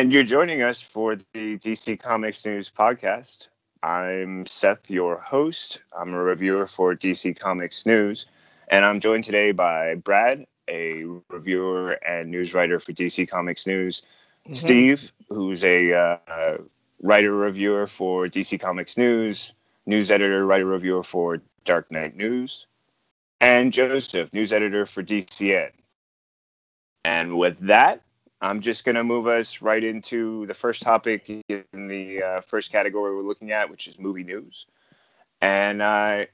And you're joining us for the DC Comics News podcast. I'm Seth, your host. I'm a reviewer for DC Comics News, and I'm joined today by Brad, a reviewer and news writer for DC Comics News, mm-hmm. Steve, who's a uh, writer reviewer for DC Comics News, news editor, writer reviewer for Dark Knight News, and Joseph, news editor for DCN. And with that, I'm just going to move us right into the first topic in the uh, first category we're looking at, which is movie news. And I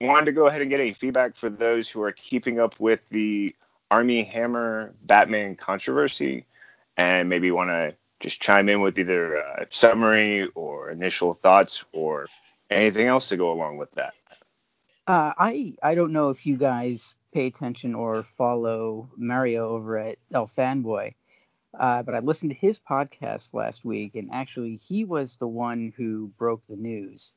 wanted to go ahead and get any feedback for those who are keeping up with the Armie Hammer Batman controversy and maybe want to just chime in with either a summary or initial thoughts or anything else to go along with that. Uh, I I don't know if you guys pay attention or follow Mario over at El Fanboy, uh, but I listened to his podcast last week, and actually, he was the one who broke the news.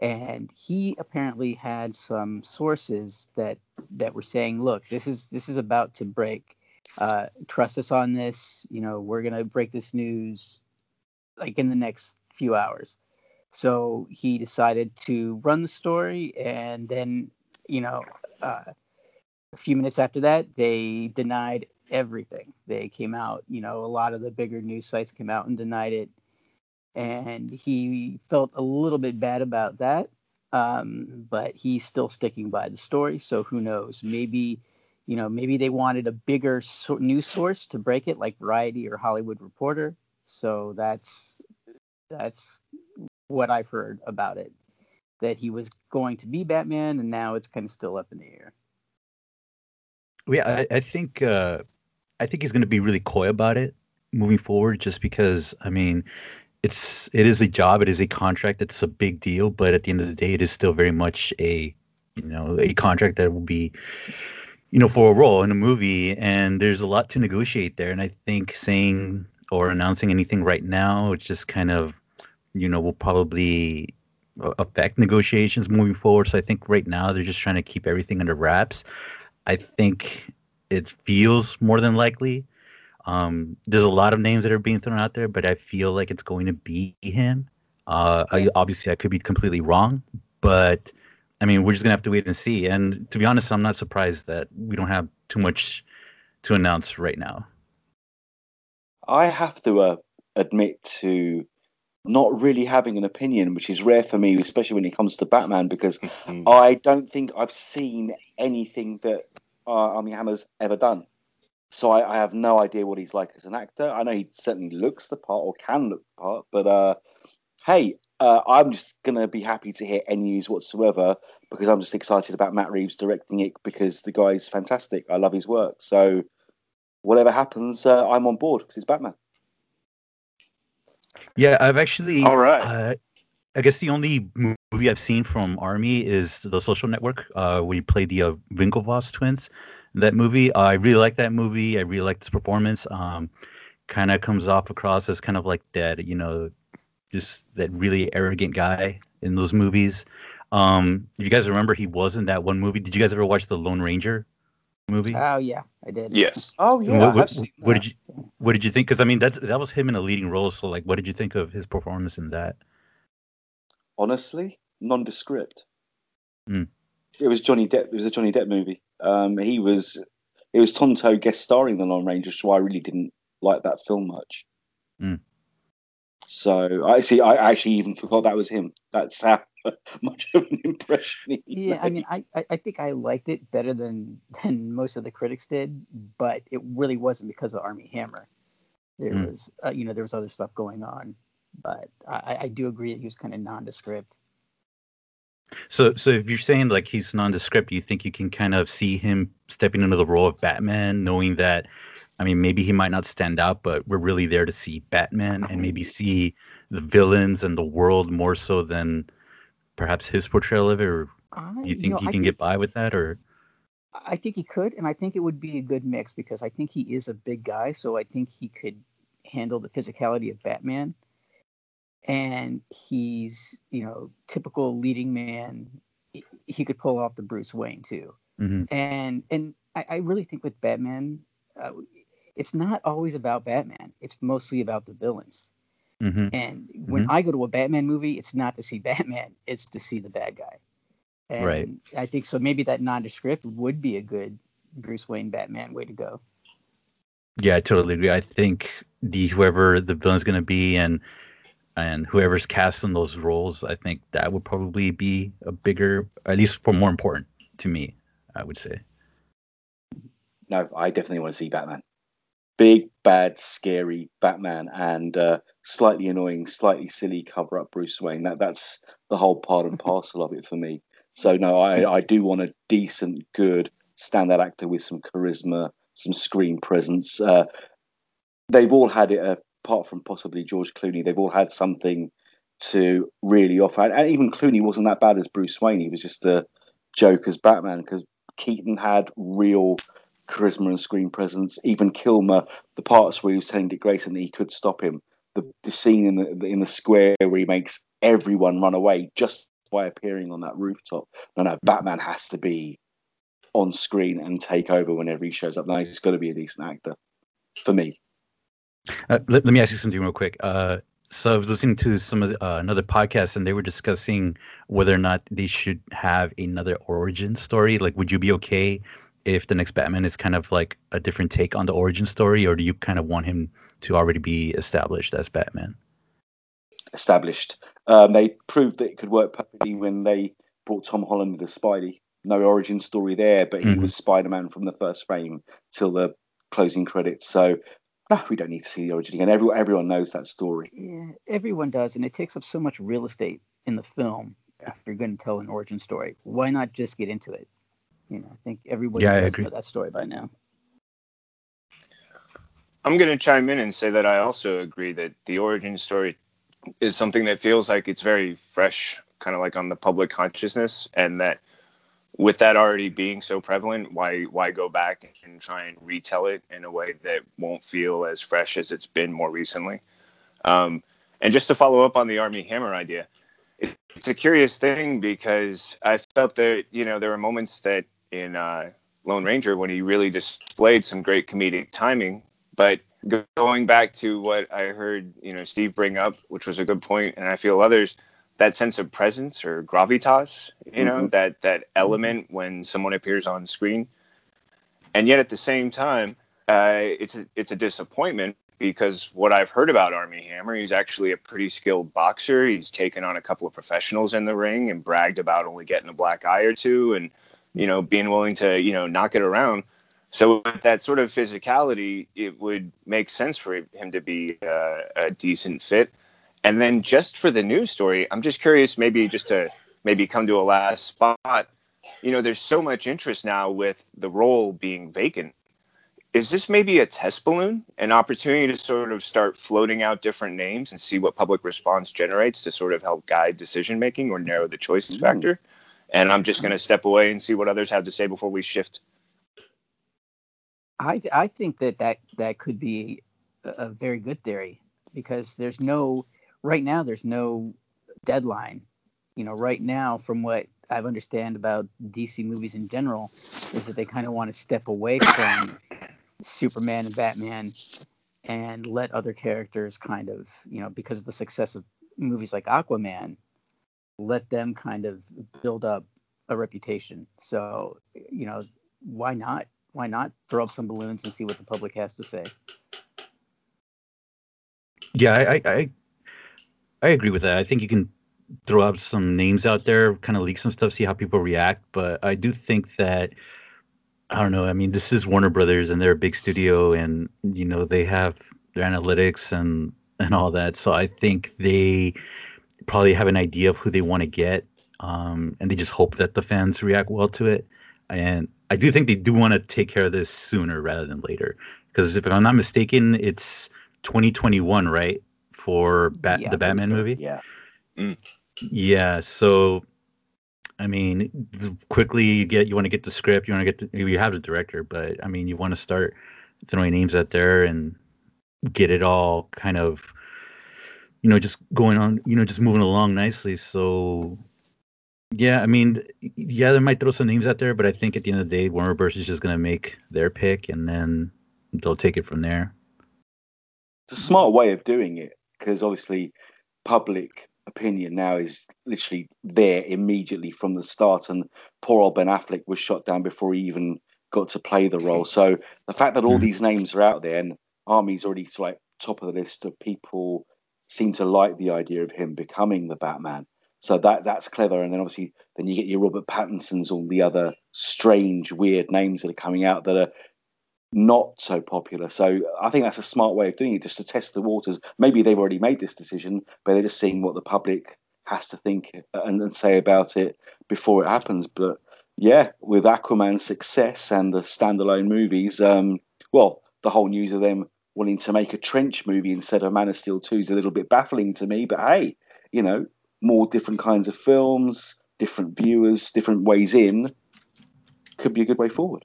And he apparently had some sources that that were saying, "Look, this is this is about to break. Uh, trust us on this. You know, we're gonna break this news like in the next few hours." So he decided to run the story, and then you know, uh, a few minutes after that, they denied everything. They came out, you know, a lot of the bigger news sites came out and denied it. And he felt a little bit bad about that. Um, but he's still sticking by the story. So who knows? Maybe, you know, maybe they wanted a bigger so- news source to break it, like Variety or Hollywood Reporter. So that's that's what I've heard about it. That he was going to be Batman, and now it's kind of still up in the air. Yeah, I, I think uh, I think he's going to be really coy about it moving forward, just because I mean, it's it is a job, it is a contract, it's a big deal, but at the end of the day, it is still very much a you know a contract that will be you know for a role in a movie, and there's a lot to negotiate there. And I think saying or announcing anything right now, it's just kind of you know will probably affect negotiations moving forward. So I think right now they're just trying to keep everything under wraps. I think it feels more than likely. Um, there's a lot of names that are being thrown out there, but I feel like it's going to be him. Uh, I, obviously, I could be completely wrong, but I mean, we're just gonna have to wait and see. And to be honest, I'm not surprised that we don't have too much to announce right now. I have to uh, admit to not really having an opinion, which is rare for me, especially when it comes to Batman, because mm-hmm. I don't think I've seen anything that uh, Armie Hammer's ever done. So I, I, have no idea what he's like as an actor. I know he certainly looks the part or can look the part, but uh, hey, uh, I'm just gonna be happy to hear any news whatsoever because I'm just excited about Matt Reeves directing it because the guy's fantastic. I love his work. So whatever happens, uh, I'm on board because it's Batman. Yeah, I've actually. All right. I guess the only movie I've seen from Armie is The Social Network, uh, where he played the uh, Winklevoss twins. That movie, uh, I really like that movie. I really like his performance. Um, kind of comes off across as kind of like that, you know, just that really arrogant guy in those movies. Um, you guys remember he was in that one movie? Did you guys ever watch the Lone Ranger movie? Oh yeah, I did. Yes. Oh yeah. What, what, what did you What did you think? Because I mean, that's that was him in a leading role. So like, what did you think of his performance in that? Honestly, nondescript. Mm. It was Johnny Depp. It was a Johnny Depp movie. Um, he was. It was Tonto guest starring the Lone Ranger, so I really didn't like that film much. Mm. So I see. I actually even forgot that was him. That's how much of an impression. yeah, made. I mean, I, I think I liked it better than than most of the critics did, but it really wasn't because of Armie Hammer. There mm. was, uh, you know, there was other stuff going on but I, I do agree that he was kind of nondescript. So, so if you're saying like he's nondescript, you think you can kind of see him stepping into the role of Batman, knowing that, I mean, maybe he might not stand out, but we're really there to see Batman and maybe see the villains and the world more so than perhaps his portrayal of it. Or you think you know, he can think, get by with that, or? I think he could, and I think it would be a good mix because I think he is a big guy, so I think he could handle the physicality of Batman and he's you know typical leading man he could pull off the bruce wayne too mm-hmm. and and I, I, really think with batman uh, it's not always about Batman. It's mostly about the villains. hmm And when Mhm. I go to a Batman movie, it's not to see Batman, it's to see the bad guy. And Right. I think so maybe that nondescript would be a good Bruce Wayne Batman way to go. Yeah, I totally agree. I think the whoever the villain's gonna be and and whoever's cast in those roles, I think that would probably be a bigger, at least for more important to me. I would say. No, I definitely want to see Batman. Big, bad, scary Batman, and uh, slightly annoying, slightly silly cover up Bruce Wayne. That that's the whole part and parcel of it for me. So no, I, I do want a decent, good standout actor with some charisma, some screen presence. Uh, they've all had it, uh, apart from possibly George Clooney. They've all had something to really offer. And even Clooney wasn't that bad as Bruce Wayne. He was just a joke as Batman because Keaton had real charisma and screen presence. Even Kilmer, the parts where he was telling Dick Grayson that he could stop him, the, the scene in the in the square where he makes everyone run away just by appearing on that rooftop. No, no, Batman has to be on screen and take over whenever he shows up. Now he's got to be a decent actor for me. Uh, let, let me ask you something real quick. Uh, so I was listening to some of the, uh, another podcast, and they were discussing whether or not they should have another origin story. Like, would you be okay if the next Batman is kind of like a different take on the origin story, or do you kind of want him to already be established as Batman? Established. Um, they proved that it could work perfectly when they brought Tom Holland with the Spidey. No origin story there, but he Mhm. was Spider Man from the first frame till the closing credits. So no, we don't need to see the origin again. Everyone, everyone knows that story. Yeah, everyone does, and it takes up so much real estate in the film if you're going to tell an origin story. Why not just get into it? You know, I think everybody Yeah, I agree. know that story by now. I'm going to chime in and say that I also agree that the origin story is something that feels like it's very fresh, kind of like on the public consciousness, and that with that already being so prevalent, why why go back and try and retell it in a way that won't feel as fresh as it's been more recently? Um, and just to follow up on the Armie Hammer idea, it, it's a curious thing because I felt that you know there were moments that in uh, Lone Ranger when he really displayed some great comedic timing but going back to what I heard, you know, Steve bring up, which was a good point, and I feel others, that sense of presence or gravitas, you know, Mhm. that that element when someone appears on screen, and yet at the same time, uh, it's a, it's a disappointment because what I've heard about Armie Hammer, he's actually a pretty skilled boxer. He's taken on a couple of professionals in the ring and bragged about only getting a black eye or two, and you know, being willing to you know knock it around. So with that sort of physicality, it would make sense for him to be uh, a decent fit. And then just for the news story, I'm just curious, maybe just to maybe come to a last spot. You know, there's so much interest now with the role being vacant. Is this maybe a test balloon, an opportunity to sort of start floating out different names and see what public response generates to sort of help guide decision making or narrow the choices Mm. factor? And I'm just going to step away and see what others have to say before we shift. I I think that that that could be a, a very good theory because there's no right now there's no deadline. You know, right now from what I've understand about DC movies in general is that they kind of want to step away from Superman and Batman and let other characters kind of, you know, because of the success of movies like Aquaman, let them kind of build up a reputation. So, you know, why not? Why not throw up some balloons and see what the public has to say? Yeah, I, I, I, agree with that. I think you can throw out some names out there, kind of leak some stuff, see how people react. But I do think that I don't know. I mean, this is Warner Brothers, and they're a big studio, and you know they have their analytics and and all that. So I think they probably have an idea of who they want to get, um, and they just hope that the fans react well to it. And I do think they do want to take care of this sooner rather than later, because if I'm not mistaken, it's 2021, right, for Bat- Yeah, the Batman so. movie. Yeah. Mm. Yeah, so I mean, quickly you get you want to get the script, you want to get the, you have the director, but I mean, you want to start throwing names out there and get it all kind of you know just going on, you know, just moving along nicely. So yeah, I mean, yeah, they might throw some names out there, but I think at the end of the day, Warner Bros is just gonna make their pick, and then they'll take it from there. It's a smart way of doing it because obviously public opinion now is literally there immediately from the start. And poor old Ben Affleck was shot down before he even got to play the role. So the fact that all mm. these names are out there and Armie's already like top of the list of people seem to like the idea of him becoming the Batman. So that that's clever. And then obviously then you get your Robert Pattinsons, all the other strange, weird names that are coming out that are not so popular. So I think that's a smart way of doing it, just to test the waters. Maybe they've already made this decision, but they're just seeing what the public has to think and, and say about it before it happens. But yeah, with Aquaman's success and the standalone movies, um, well, the whole news of them wanting to make a trench movie instead of Man of Steel 2 is a little bit baffling to me. But hey, you know, more different kinds of films, different viewers, different ways in could be a good way forward.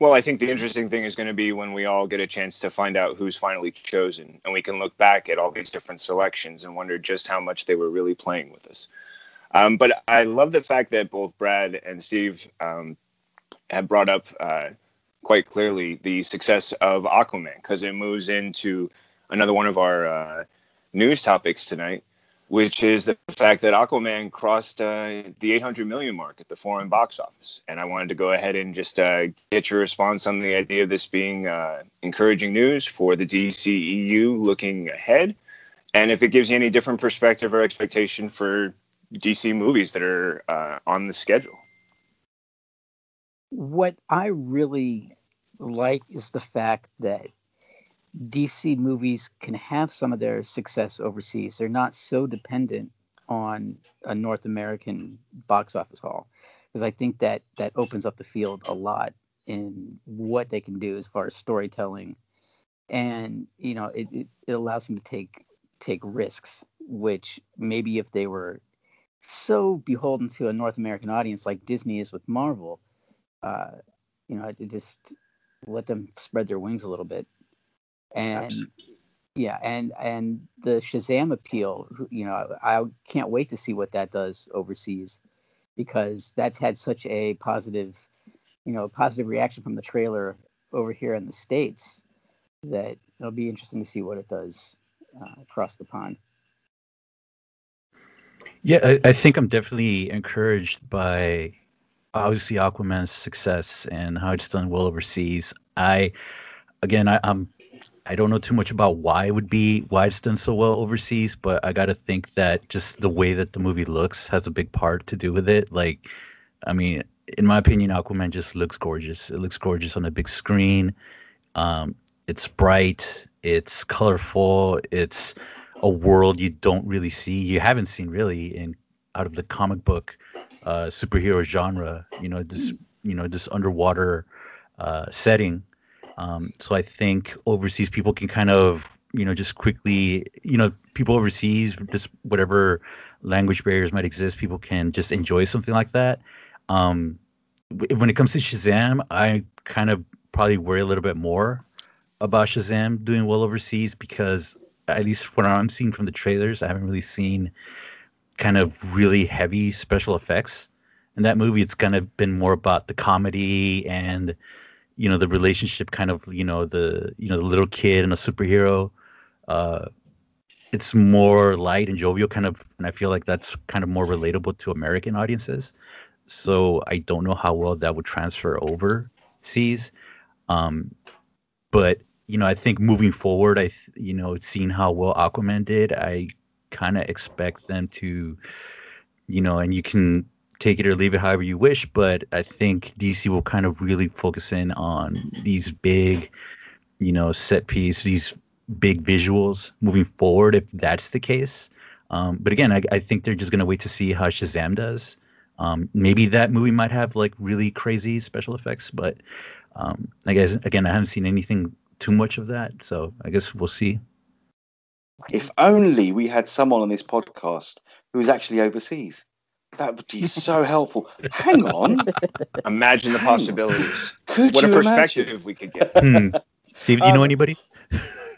Well, I think the interesting thing is going to be when we all get a chance to find out who's finally chosen, and we can look back at all these different selections and wonder just how much they were really playing with us. Um, but I love the fact that both Brad and Steve um, have brought up uh, quite clearly the success of Aquaman because it moves into another one of our uh, news topics tonight, which is the fact that Aquaman crossed uh, the 800 million mark at the foreign box office. And I wanted to go ahead and just uh, get your response on the idea of this being uh, encouraging news for the DCEU looking ahead, and if it gives you any different perspective or expectation for DC movies that are uh, on the schedule. What I really like is the fact that DC movies can have some of their success overseas. They're not so dependent on a North American box office haul because I think that that opens up the field a lot in what they can do as far as storytelling, and you know it, it, it allows them to take take risks, which maybe if they were so beholden to a North American audience like Disney is with Marvel, uh, you know, just let them spread their wings a little bit and Absolutely. yeah and and the shazam appeal you know i can't wait to see what that does overseas because that's had such a positive you know positive reaction from the trailer over here in the states that it'll be interesting to see what it does uh, across the pond yeah I, I think i'm definitely encouraged by obviously aquaman's success and how it's done well overseas i again I, i'm I don't know too much about why it would be why it's done so well overseas, but I got to think that just the way that the movie looks has a big part to do with it. Like, I mean, in my opinion, Aquaman just looks gorgeous. It looks gorgeous on a big screen. Um, it's bright. It's colorful. It's a world you don't really see. You haven't seen really in out of the comic book uh, superhero genre. You know, this you know this underwater uh, setting um, so I think overseas people can kind of, you know, just quickly, you know, people overseas, just whatever language barriers might exist, people can just enjoy something like that. Um, when it comes to Shazam, I kind of probably worry a little bit more about Shazam doing well overseas because at least from what I'm seeing from the trailers, I haven't really seen kind of really heavy special effects in that movie. It's kind of been more about the comedy and you know the relationship kind of you know the you know the little kid and a superhero uh it's more light and jovial kind of and i feel like that's kind of more relatable to american audiences. So i don't know how well that would transfer overseas um but you know i think moving forward i you know seeing how well aquaman did i kind of expect them to you know and you can take it or leave it however you wish. But I think DC will kind of really focus in on these big, you know, set piece, these big visuals moving forward, if that's the case. Um, but again, I, I think they're just going to wait to see how Shazam does. Um, maybe that movie might have like really crazy special effects, but um, I guess again, I haven't seen anything too much of that, so I guess we'll see. If only we had someone on this podcast who's actually overseas. That would be so helpful. Hang on. Imagine the Hang possibilities. Could what a perspective imagine? we could get. Hmm. Steve, do you um, know anybody?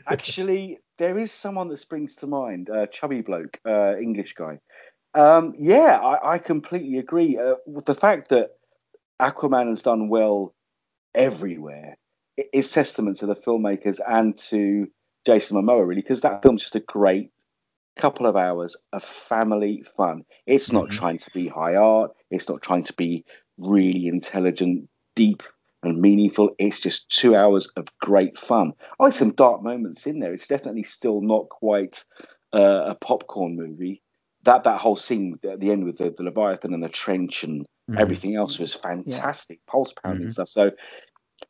actually, there is someone that springs to mind. Uh, chubby bloke, uh, English guy. Um, yeah, I, I, completely agree. Uh, with the fact that Aquaman has done well everywhere. It's testament to the filmmakers and to Jason Momoa, really, because that film's just a great couple of hours of family fun. It's not mm-hmm. trying to be high art. It's not trying to be really intelligent, deep, and meaningful. It's just two hours of great fun. I like some dark moments in there. It's definitely still not quite uh, a popcorn movie. That that whole scene at the end with the, the Leviathan and the trench and mm-hmm. everything else was fantastic, yeah. pulse pounding mm-hmm. stuff. So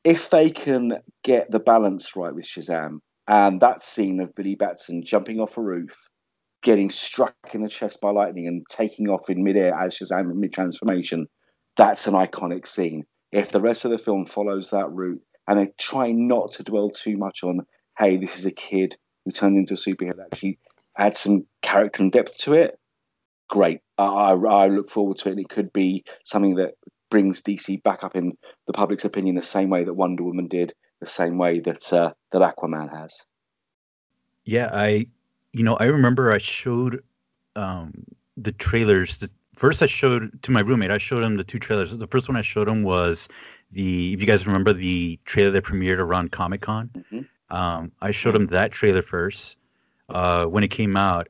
if they can get the balance right with Shazam and that scene of Billy Batson jumping off a roof, getting struck in the chest by lightning and taking off in midair as Shazam mid transformation, that's an iconic scene. If the rest of the film follows that route and they try not to dwell too much on, hey, this is a kid who turned into a superhero, actually add some character and depth to it, great. I, I look forward to it. It could be something that brings DC back up in the public's opinion the same way that Wonder Woman did, the same way that uh, that Aquaman has. Yeah, I, you know, I remember I showed um, the trailers. The, first, I showed to my roommate. I showed him the two trailers. The first one I showed him was the. If you guys remember the trailer that premiered around Comic Con, mm-hmm. um, I showed him that trailer first uh, when it came out,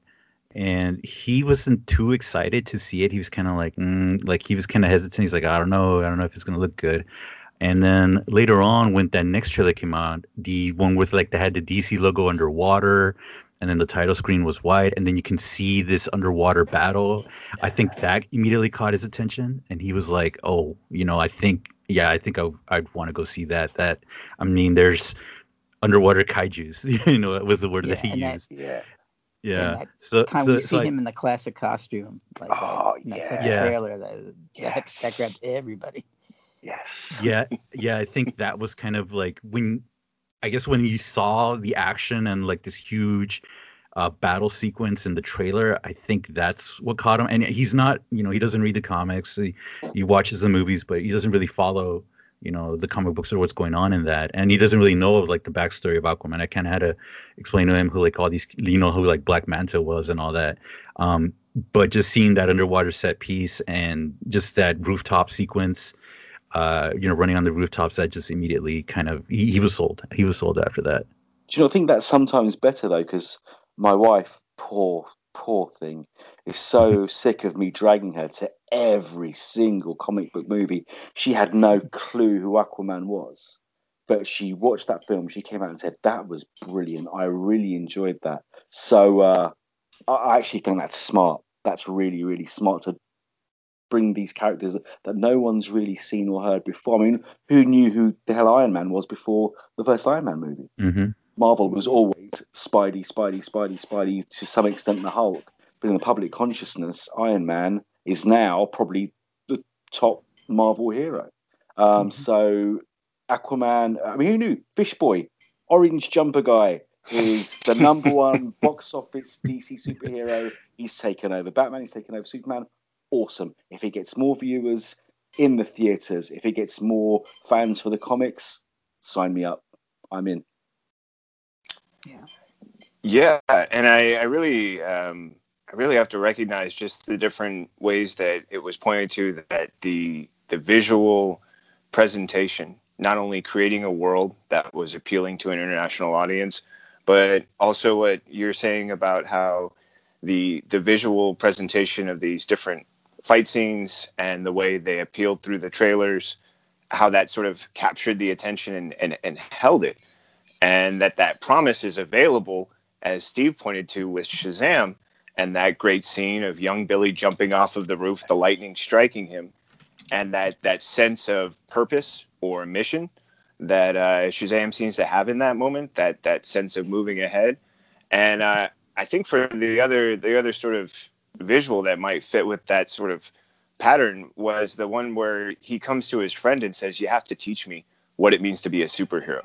and he wasn't too excited to see it. He was kind of like, mm, like he was kind of hesitant. He's like, I don't know, I don't know if it's gonna look good. And then later on, when that next trailer came out, the one with like they had the DC logo underwater, and then the title screen was white, and then you can see this underwater battle. I think that immediately caught his attention, and he was like, "Oh, you know, I think, yeah, I think I, I'd want to go see that." That, I mean, there's underwater kaiju's. You know, it was the word yeah, that he used. That, yeah. Yeah. So time so, we see him in the classic costume, like oh, that, yeah. yeah. trailer, that, yes. that, that grabbed everybody. Yes. Yeah, yeah. I think that was kind of like when, I guess when you saw the action and like this huge uh, battle sequence in the trailer, I think that's what caught him. And he's not, you know, he doesn't read the comics. He, he watches the movies, but he doesn't really follow you know the comic books or what's going on in that and he doesn't really know of like the backstory of aquaman i kind of had to explain to him who like all these you know who like black manta was and all that um but just seeing that underwater set piece and just that rooftop sequence uh you know running on the rooftops that just immediately kind of he, he was sold he was sold after that do you not think that's sometimes better though because my wife poor poor thing is so sick of me dragging her to every single comic book movie. She had no clue who Aquaman was, but she watched that film. She came out and said, That was brilliant. I really enjoyed that. So uh, I actually think that's smart. That's really, really smart to bring these characters that no one's really seen or heard before. I mean, who knew who the hell Iron Man was before the first Iron Man movie? Mm-hmm. Marvel was always Spidey, Spidey, Spidey, Spidey, to some extent the Hulk. But in the public consciousness, Iron Man is now probably the top Marvel hero. Um, mm-hmm. So Aquaman, I mean, who knew? Fish Boy, orange jumper guy, is the number one box office DC superhero. He's taken over Batman, he's taken over Superman. Awesome. If it gets more viewers in the theaters, if it gets more fans for the comics, sign me up. I'm in. Yeah. Yeah, and I, I really um, I really have to recognize just the different ways that it was pointed to that the the visual presentation, not only creating a world that was appealing to an international audience, but also what you're saying about how the the visual presentation of these different fight scenes and the way they appealed through the trailers, how that sort of captured the attention and, and, and held it. And that that promise is available, as Steve pointed to with Shazam, and that great scene of young Billy jumping off of the roof, the lightning striking him, and that that sense of purpose or mission that uh, Shazam seems to have in that moment, that that sense of moving ahead, and uh, I think for the other the other sort of visual that might fit with that sort of pattern was the one where he comes to his friend and says, "You have to teach me what it means to be a superhero."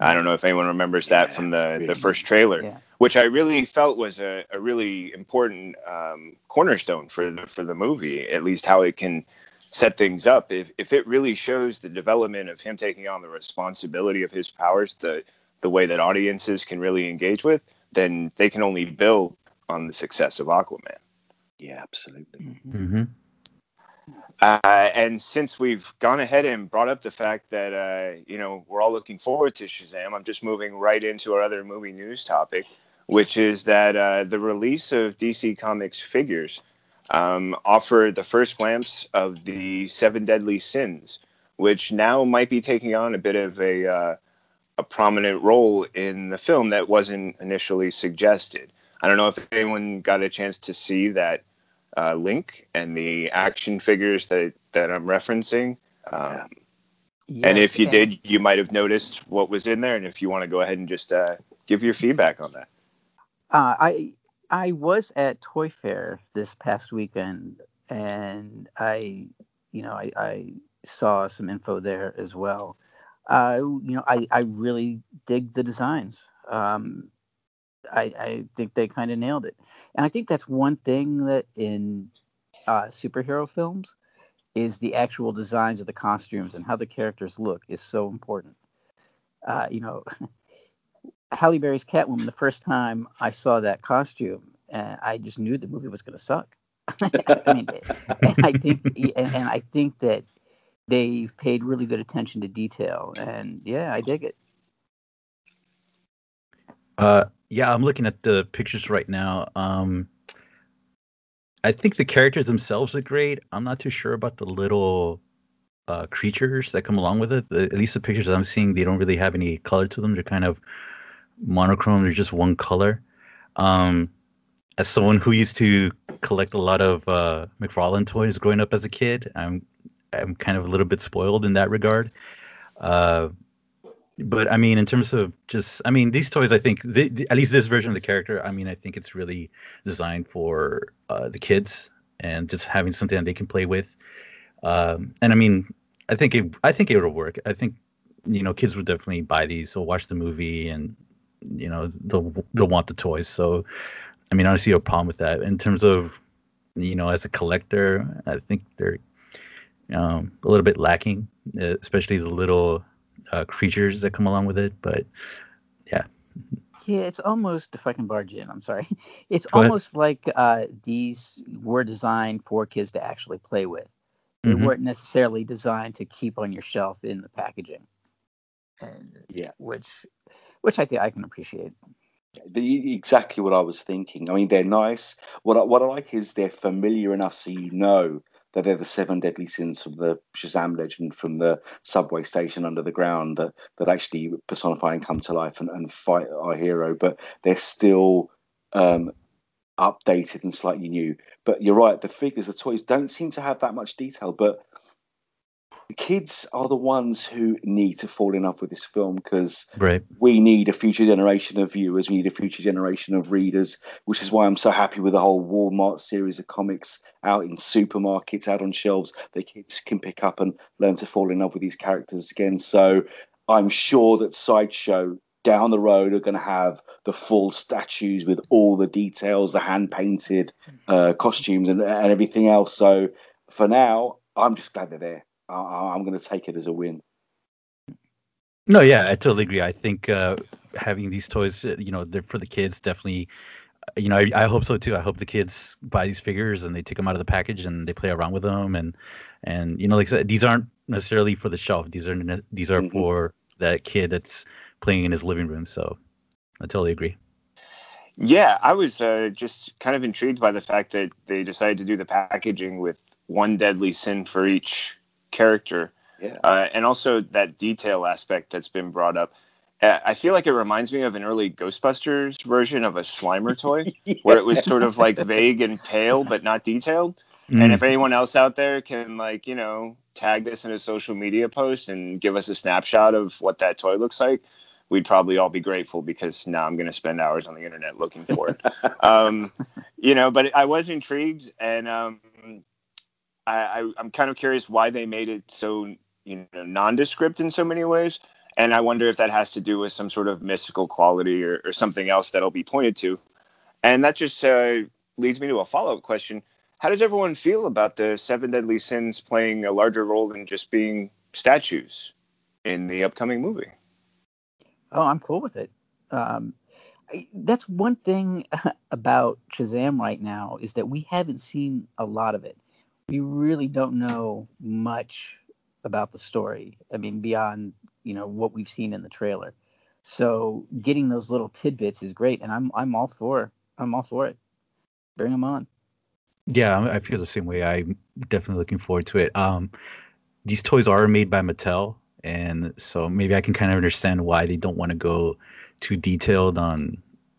I don't know if anyone remembers that yeah, from the, the first trailer, yeah. which I really felt was a, a really important um, cornerstone for the for the movie. At least how it can set things up. If if it really shows the development of him taking on the responsibility of his powers, the the way that audiences can really engage with, then they can only build on the success of Aquaman. Yeah, absolutely. Mm-hmm. Uh, and since we've gone ahead and brought up the fact that uh, you know we're all looking forward to Shazam, I'm just moving right into our other movie news topic, which is that uh, the release of DC Comics figures um, offered the first glimpse of the Seven Deadly Sins, which now might be taking on a bit of a uh, a prominent role in the film that wasn't initially suggested. I don't know if anyone got a chance to see that uh, link and the action figures that that I'm referencing. Um, yes, and if you and did, you might have noticed what was in there. And if you want to go ahead and just uh, give your feedback on that. Uh, I I was at Toy Fair this past weekend, and I, you know, I, I saw some info there as well. Uh, you know, I, I really dig the designs. Um, I, I think they kind of nailed it. And I think that's one thing that in uh, superhero films is the actual designs of the costumes and how the characters look is so important. Uh, you know, Halle Berry's Catwoman. The first time I saw that costume, uh, I just knew the movie was going to suck. I mean, and I think, and, and I think that they've paid really good attention to detail, and yeah, I dig it. Uh, yeah, I'm looking at the pictures right now. Um, I think the characters themselves look great. I'm not too sure about the little uh, creatures that come along with it. The, at least the pictures I'm seeing, they don't really have any color to them. They're kind of monochrome. They're just one color. Um, as someone who used to collect a lot of uh, McFarlane toys growing up as a kid, I'm I'm kind of a little bit spoiled in that regard. Uh, but I mean, in terms of just, I mean, these toys, I think, the, the, at least this version of the character, I mean, I think it's really designed for uh, the kids and just having something that they can play with. Um, and I mean, I think it, I think it would work. I think, you know, kids would definitely buy these. So watch the movie and, you know, they'll, they'll want the toys. So, I mean, I don't see a problem with that. In terms of, you know, as a collector, I think they're um, a little bit lacking, especially the little uh, creatures that come along with it. But yeah. Yeah, it's almost if I can barge in. I'm sorry. It's Go almost ahead. like uh, these were designed for kids to actually play with. They mm-hmm. weren't necessarily designed to keep on your shelf in the packaging. And yeah, which which I think I can appreciate. Exactly what I was thinking. I mean, they're nice. What I, what I like is they're familiar enough so you know that they're the seven deadly sins from the Shazam legend from the subway station under the ground that, that actually personify and come to life and, and fight our hero, but they're still um, updated and slightly new. But you're right, the figures, the toys don't seem to have that much detail, but the kids are the ones who need to fall in love with this film because right. we need a future generation of viewers, we need a future generation of readers, which is why I'm so happy with the whole Walmart series of comics out in supermarkets, out on shelves that kids can pick up and learn to fall in love with these characters again. So I'm sure that Sideshow down the road are going to have the full statues with all the details, the hand painted uh, costumes, and, and everything else. So for now, I'm just glad they're there. I, am going to take it as a win. No, yeah, I totally agree. I think uh, having these toys, uh, you know, they're for the kids. Definitely, uh, you know, I, I, hope so too. I hope the kids buy these figures and they take them out of the package and they play around with them. And and you know, like I said, these aren't necessarily for the shelf. These are these are mm-hmm. for that kid that's playing in his living room. So I totally agree. Yeah, I was uh, just kind of intrigued by the fact that they decided to do the packaging with one deadly sin for each character. Yeah. Uh, and also that detail aspect that's been brought up. Uh, I feel like it reminds me of an early Ghostbusters version of a Slimer toy, yes. where it was sort of like vague and pale but not detailed. Mm. And if anyone else out there can like you know tag this in a social media post and give us a snapshot of what that toy looks like, we'd probably all be grateful because now I'm going to spend hours on the internet looking for it. um, you know, but I was intrigued, and um, I, I am kind of curious why they made it so you know nondescript in so many ways, and I wonder if that has to do with some sort of mystical quality or, or something else that'll be pointed to, and that just uh, leads me to a follow up question: How does everyone feel about the seven deadly sins playing a larger role than just being statues in the upcoming movie? Oh, I'm cool with it. Um, that's one thing about Shazam right now is that we haven't seen a lot of it we really don't know much about the story. I mean, beyond you know what we've seen in the trailer. So getting those little tidbits is great, and I'm I'm all for I'm all for it. Bring them on. Yeah, I feel the same way. I'm definitely looking forward to it. Um, these toys are made by Mattel, and so maybe I can kind of understand why they don't want to go too detailed on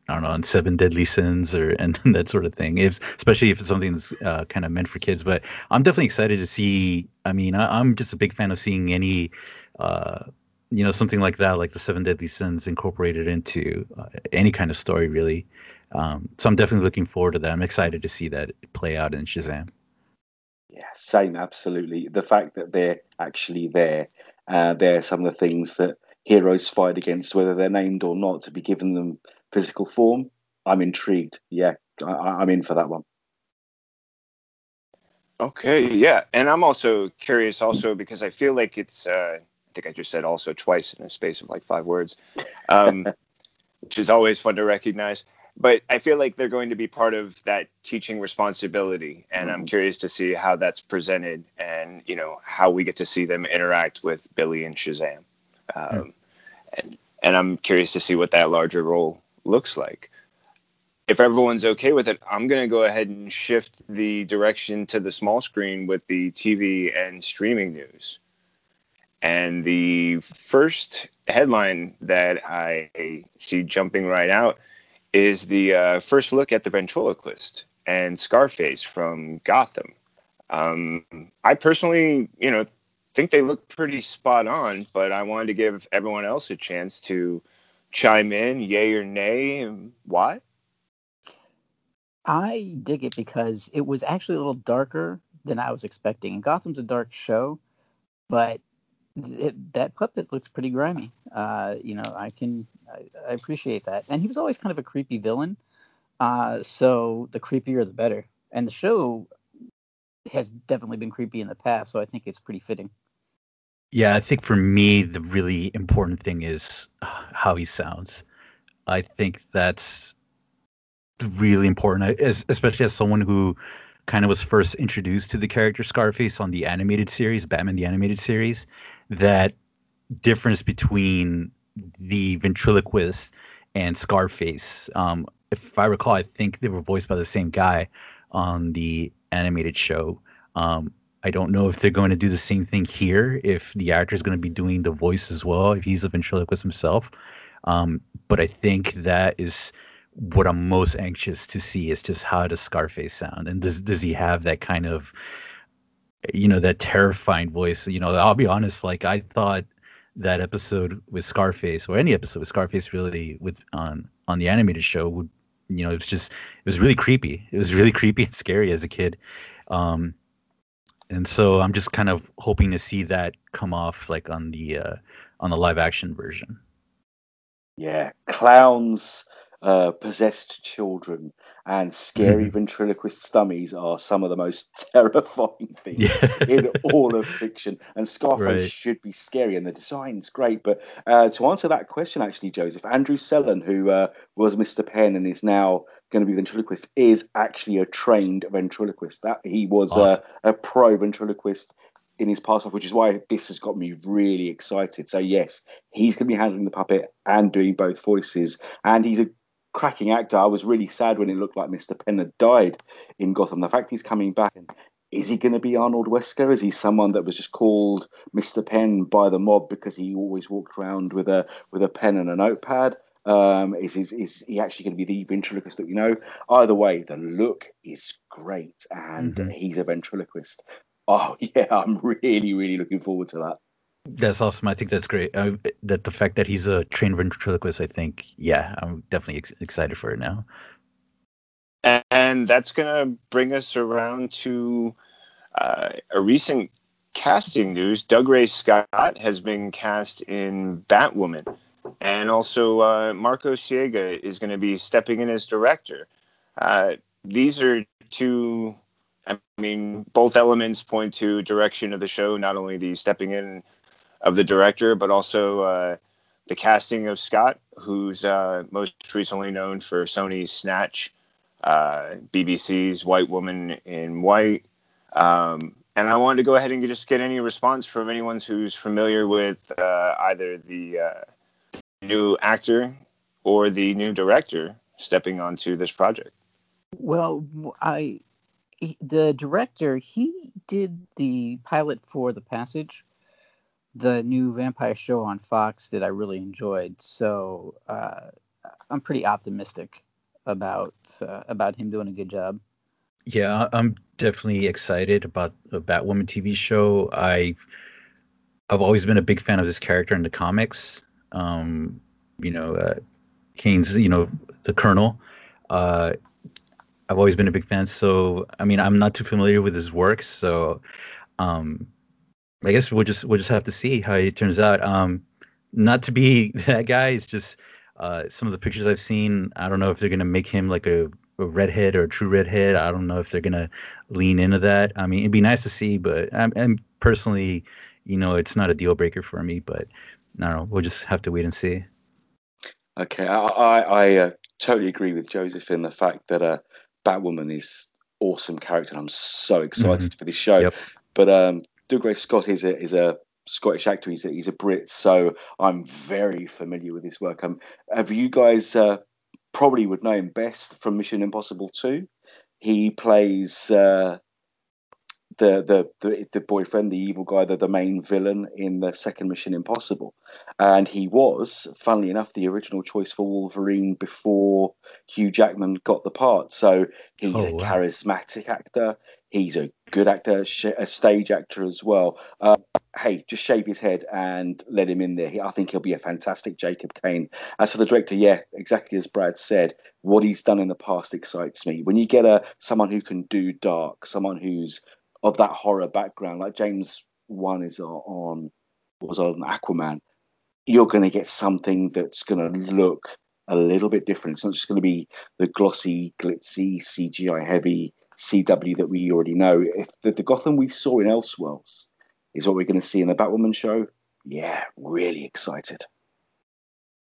I don't know on seven deadly sins or and that sort of thing. If especially if it's something that's uh, kind of meant for kids. But I'm definitely excited to see. I mean, I, am just a big fan of seeing any. Uh, you know something like that like the seven deadly sins incorporated into uh, any kind of story really um, so i'm definitely looking forward to that i'm excited to see that play out in shazam yeah same absolutely the fact that they're actually there uh, they're some of the things that heroes fight against whether they're named or not to be given them physical form i'm intrigued yeah I, i'm in for that one okay yeah and i'm also curious also because i feel like it's uh I think I just said also twice in a space of like five words, um, which is always fun to recognize. But I feel like they're going to be part of that teaching responsibility, and I'm mm-hmm. curious to see how that's presented, and you know how we get to see them interact with Billy and Shazam, um, mm. and and I'm curious to see what that larger role looks like. If everyone's okay with it, I'm going to go ahead and shift the direction to the small screen with the TV and streaming news. And the first headline that I see jumping right out is the uh, first look at the ventriloquist and Scarface from Gotham. Um, I personally, you know, think they look pretty spot on, but I wanted to give everyone else a chance to chime in, yay or nay. And why? I dig it because it was actually a little darker than I was expecting. And Gotham's a dark show, but it, that puppet looks pretty grimy. Uh, you know, I can I, I, appreciate that, and he was always kind of a creepy villain. Uh, so the creepier the better. And the show has definitely been creepy in the past, so I think it's pretty fitting. Yeah, I think for me the really important thing is how he sounds. I think that's really important, especially as someone who kind of was first introduced to the character Scarface on the animated series, Batman the animated series, that difference between the ventriloquist and Scarface. Um, if I recall, I think they were voiced by the same guy on the animated show. Um, I don't know if they're going to do the same thing here, if the actor is going to be doing the voice as well, if he's a ventriloquist himself. Um, but I think that is what I'm most anxious to see is just how does Scarface sound, and does does he have that kind of, you know, that terrifying voice? You know, I'll be honest, like I thought that episode with Scarface or any episode with Scarface really with on on the animated show would, you know, it was just it was really creepy. It was really creepy and scary as a kid. Um, and so I'm just kind of hoping to see that come off like on the uh, on the live action version. Yeah, clowns uh, possessed children and scary mm-hmm. ventriloquist stummies are some of the most terrifying things yeah. in all of fiction. And Scarface right. should be scary, and the design's great. But uh, to answer that question, actually, Joseph, Andrew Sellon, who uh, was Mr. Penn and is now going to be ventriloquist, is actually a trained ventriloquist. That he was awesome. a, a pro ventriloquist in his past life, which is why this has got me really excited. So yes, he's going to be handling the puppet and doing both voices, and he's a cracking actor. I was really sad when it looked like Mr. Penn had died in Gotham. The fact he's coming back and is he going to be Arnold Wesker? Is he someone that was just called Mr. Penn by the mob because he always walked around with a with a pen and a notepad? Um, is, is is he actually going to be the ventriloquist that we know? Either way, the look is great, and mm-hmm. he's a ventriloquist. Oh yeah, I'm really really looking forward to that. That's awesome. I think that's great. Uh, that the fact that he's a trained ventriloquist, I think, yeah, I'm definitely ex- excited for it now. And that's going to bring us around to uh, a recent casting news. Dougray Scott has been cast in Batwoman. And also, uh, Marcos Siega is going to be stepping in as director. Uh, these are two, I mean, both elements point to direction of the show, not only the stepping in of the director, but also uh, the casting of Scott, who's uh, most recently known for Sony's Snatch, uh, BBC's White Woman in White, Um, and I wanted to go ahead and just get any response from anyone who's familiar with uh, either the new actor or the new director stepping onto this project. Well, I the director he did the pilot for The Passage, the new vampire show on Fox that I really enjoyed. So uh, I'm pretty optimistic about uh, about him doing a good job. Yeah, I'm definitely excited about the Batwoman TV show. I I've always been a big fan of this character in the comics. Um, you know, uh, Kane's, you know, the Colonel. Uh, I've always been a big fan. So, I mean, I'm not too familiar with his work, so um, I guess we'll just we'll just have to see how it turns out. Um, not to be that guy, it's just uh, some of the pictures I've seen. I don't know if they're gonna make him like a a redhead or a true redhead. I don't know if they're gonna lean into that. I mean, it'd be nice to see, but I'm, I'm personally, you know, it's not a deal breaker for me. But I don't know. We'll just have to wait and see. Okay, I I, I uh, totally agree with Joseph in the fact that uh, Batwoman is awesome character, and I'm so excited mm-hmm. for this show. Yep. But um, Dougray Scott is a is a Scottish actor. He's a, he's a Brit, so I'm very familiar with his work. Um, have you guys uh, probably would know him best from Mission Impossible 2. He plays uh, the, the, the the boyfriend, the evil guy, the, the main villain in the second Mission Impossible, and he was, funnily enough, the original choice for Wolverine before Hugh Jackman got the part. So he's oh, a wow. charismatic actor. He's a good actor, a stage actor as well. Uh, hey, just shave his head and let him in there. I think he'll be a fantastic Jacob Kane. As for the director, yeah, exactly as Brad said, what he's done in the past excites me. When you get a someone who can do dark, someone who's of that horror background, like James Wan is on was on Aquaman, you're going to get something that's going to look a little bit different. It's not just going to be the glossy, glitzy, CGI heavy CW that we already know. If the, the Gotham we saw in Elseworlds is what we're going to see in the Batwoman show, yeah, really excited.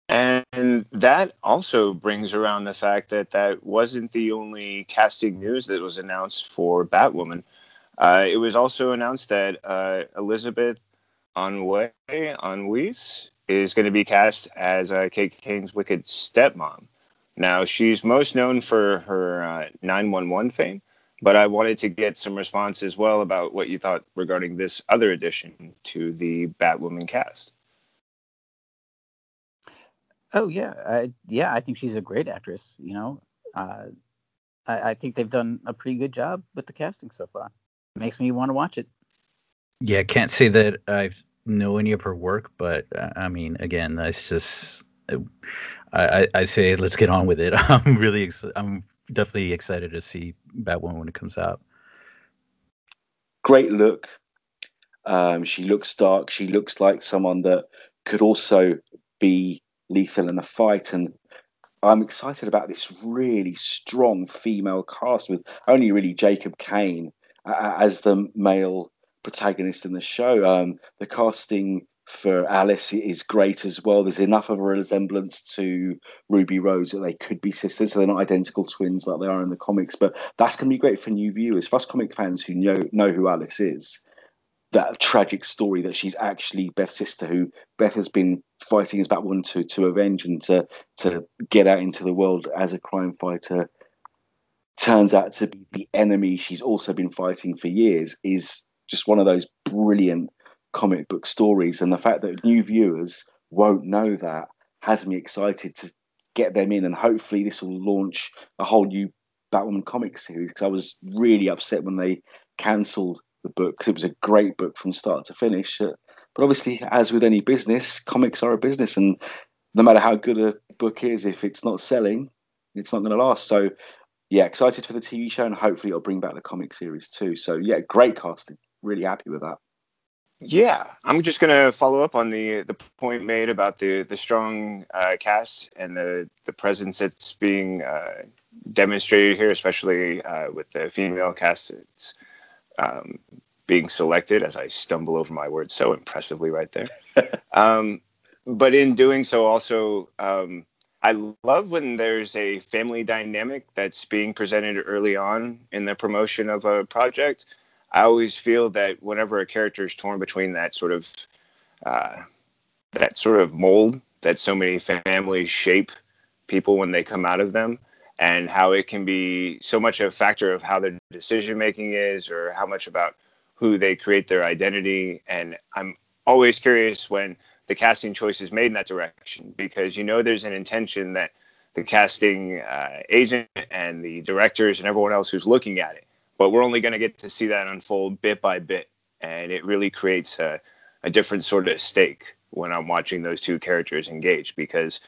And that also brings around the fact that that wasn't the only casting news that was announced for Batwoman. Uh, it was also announced that uh, Elizabeth Anwe Anweis is going to be cast as uh, Kate Kane's wicked stepmom. Now, she's most known for her uh, 911 fame, but I wanted to get some response as well about what you thought regarding this other addition to the Batwoman cast. Oh yeah, I, yeah, I think she's a great actress. You know, uh, I, I, think they've done a pretty good job with the casting so far. It makes me want to watch it. Yeah, can't say that I know any of her work, but uh, I mean, again, it's just I, I, say let's get on with it. I'm really ex- I'm definitely excited to see Batwoman when it comes out. Great look. Um, she looks dark. She looks like someone that could also be lethal in a fight. And I'm excited about this really strong female cast with only really Jacob Kane uh, as the male protagonist in the show. Um, the casting for Alice is great as well. There's enough of a resemblance to Ruby Rose that they could be sisters, so they're not identical twins like they are in the comics. But that's going to be great for new viewers, for us comic fans who know know who Alice is. That tragic story that she's actually Beth's sister, who Beth has been fighting as Batwoman to to avenge and to to get out into the world as a crime fighter. Turns out to be the enemy she's also been fighting for years. Is just one of those brilliant comic book stories, and the fact that new viewers won't know that has me excited to get them in, and hopefully this will launch a whole new Batwoman comic series. Because I was really upset when they cancelled the book because it was a great book from start to finish. Uh, but obviously, as with any business, comics are a business, and no matter how good a book is, if it's not selling, it's not going to last. So, yeah, excited for the TV show, and hopefully it'll bring back the comic series too. So, yeah, great casting. Really happy with that. Yeah, I'm just gonna follow up on the the point made about the the strong uh, cast and the the presence that's being uh, demonstrated here, especially uh, with the female cast um, being selected. As I stumble over my words so impressively right there, um, but in doing so, also um, I love when there's a family dynamic that's being presented early on in the promotion of a project I always feel that whenever a character is torn between that sort of uh, that sort of mold that so many families shape people when they come out of them, and how it can be so much a factor of how their decision making is, or how much about who they create their identity. And I'm always curious when the casting choice is made in that direction because you know there's an intention that the casting uh, agent and the directors and everyone else who's looking at it. But we're only going to get to see that unfold bit by bit. And it really creates a, a different sort of stake when I'm watching those two characters engage because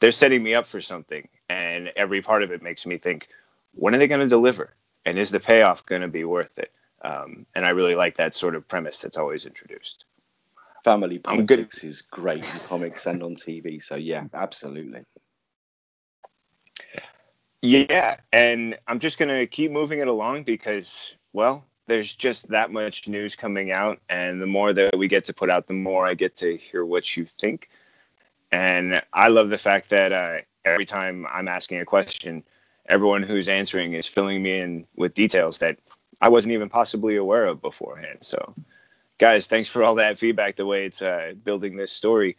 they're setting me up for something. And every part of it makes me think, when are they going to deliver? And is the payoff going to be worth it? Um, and I really like that sort of premise that's always introduced. Family politics is great in comics and on TV. So, yeah, absolutely. Yeah, and I'm just going to keep moving it along because, well, there's just that much news coming out. And the more that we get to put out, the more I get to hear what you think. And I love the fact that uh, every time I'm asking a question, everyone who's answering is filling me in with details that I wasn't even possibly aware of beforehand. So, guys, thanks for all that feedback, the way it's uh, building this story.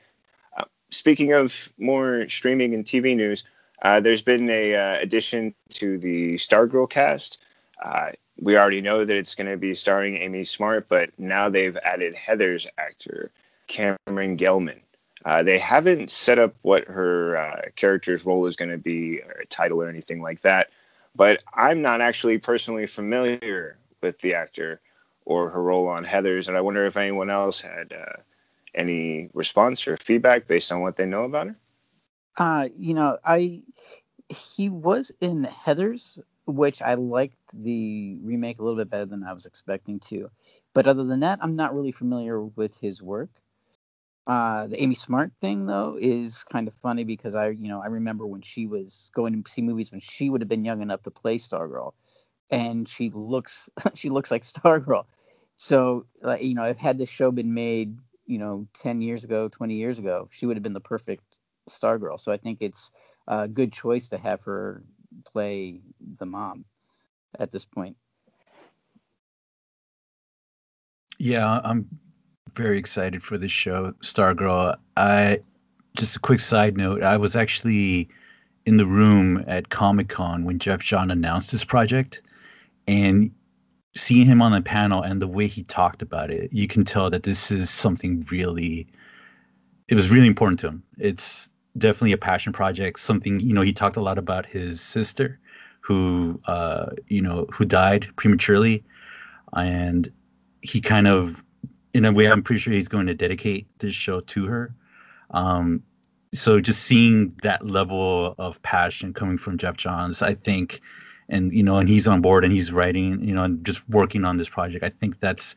Uh, speaking of more streaming and TV news, uh, there's been a uh, addition to the Stargirl cast. Uh, we already know that it's going to be starring Amy Smart, but now they've added Heather's actor, Cameron Gellman. Uh, they haven't set up what her character's role is going to be, or a title, or anything like that. But I'm not actually personally familiar with the actor or her role on Heather's, and I wonder if anyone else had uh, any response or feedback based on what they know about her. Uh, you know, I he was in Heather's, which I liked the remake a little bit better than I was expecting to. But other than that, I'm not really familiar with his work. Uh, the Amy Smart thing though is kind of funny because I, you know, I remember when she was going to see movies when she would have been young enough to play Stargirl, and she looks she looks like Stargirl. So, you know, if had this show been made, you know, ten years ago, twenty years ago, she would have been the perfect Stargirl. So I think it's a good choice to have her play the mom at this point. Yeah, I'm very excited for this show, Stargirl. I just a quick side note, I was actually in the room at Comic Con when Jeff John announced this project and seeing him on the panel and the way he talked about it, you can tell that this is something really it was really important to him. It's definitely a passion project. Something you know, he talked a lot about his sister, who uh, you know who died prematurely, and he kind of, in a way, I'm pretty sure he's going to dedicate this show to her. Um, so just seeing that level of passion coming from Jeff Johns, I think, and you know, and he's on board and he's writing, you know, and just working on this project. I think that's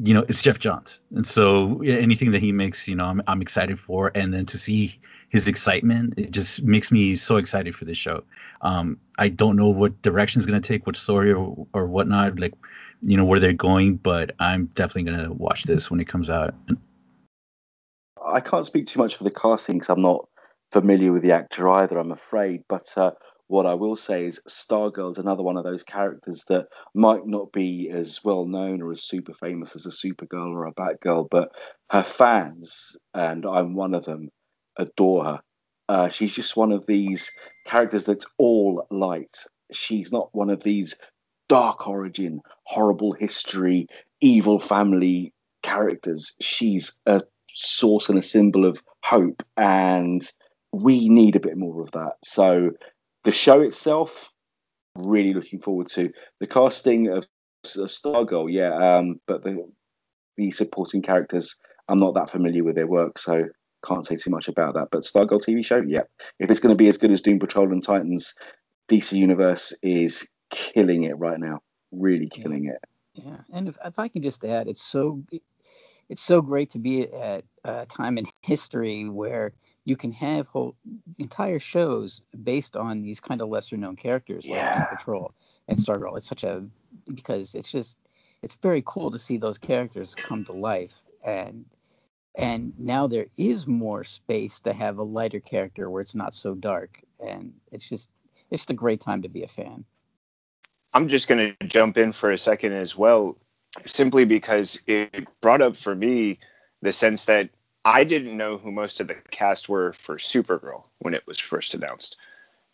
you know, it's Jeff Johns. And so anything that he makes, you know, I'm, I'm excited for. And then to see his excitement, it just makes me so excited for this show. Um, I don't know what direction is going to take, what story or, or whatnot, like, you know, where they're going, but I'm definitely going to watch this when it comes out. I can't speak too much for the casting because I'm not familiar with the actor either, I'm afraid. But uh, what I will say is Stargirl is another one of those characters that might not be as well known or as super famous as a Supergirl or a Batgirl, but her fans, and I'm one of them, adore her. Uh, she's just one of these characters that's all light. She's not one of these dark origin, horrible history, evil family characters. She's a source and a symbol of hope, and we need a bit more of that. So the show itself, really looking forward to the casting of, of Stargirl. Yeah, um, but the the supporting characters, I'm not that familiar with their work, so can't say too much about that. But Stargirl TV show, yeah, if it's going to be as good as Doom Patrol and Titans, DC Universe is killing it right now. Really killing yeah. it. Yeah, and if, if I can just add, it's so it's so great to be at a time in history where you can have whole entire shows based on these kind of lesser known characters yeah. like Patrol and Stargirl. It's such a because it's just it's very cool to see those characters come to life and and now there is more space to have a lighter character where it's not so dark and it's just it's a great time to be a fan I'm just going to jump in for a second as well, simply because it brought up for me the sense that I didn't know who most of the cast were for Supergirl when it was first announced.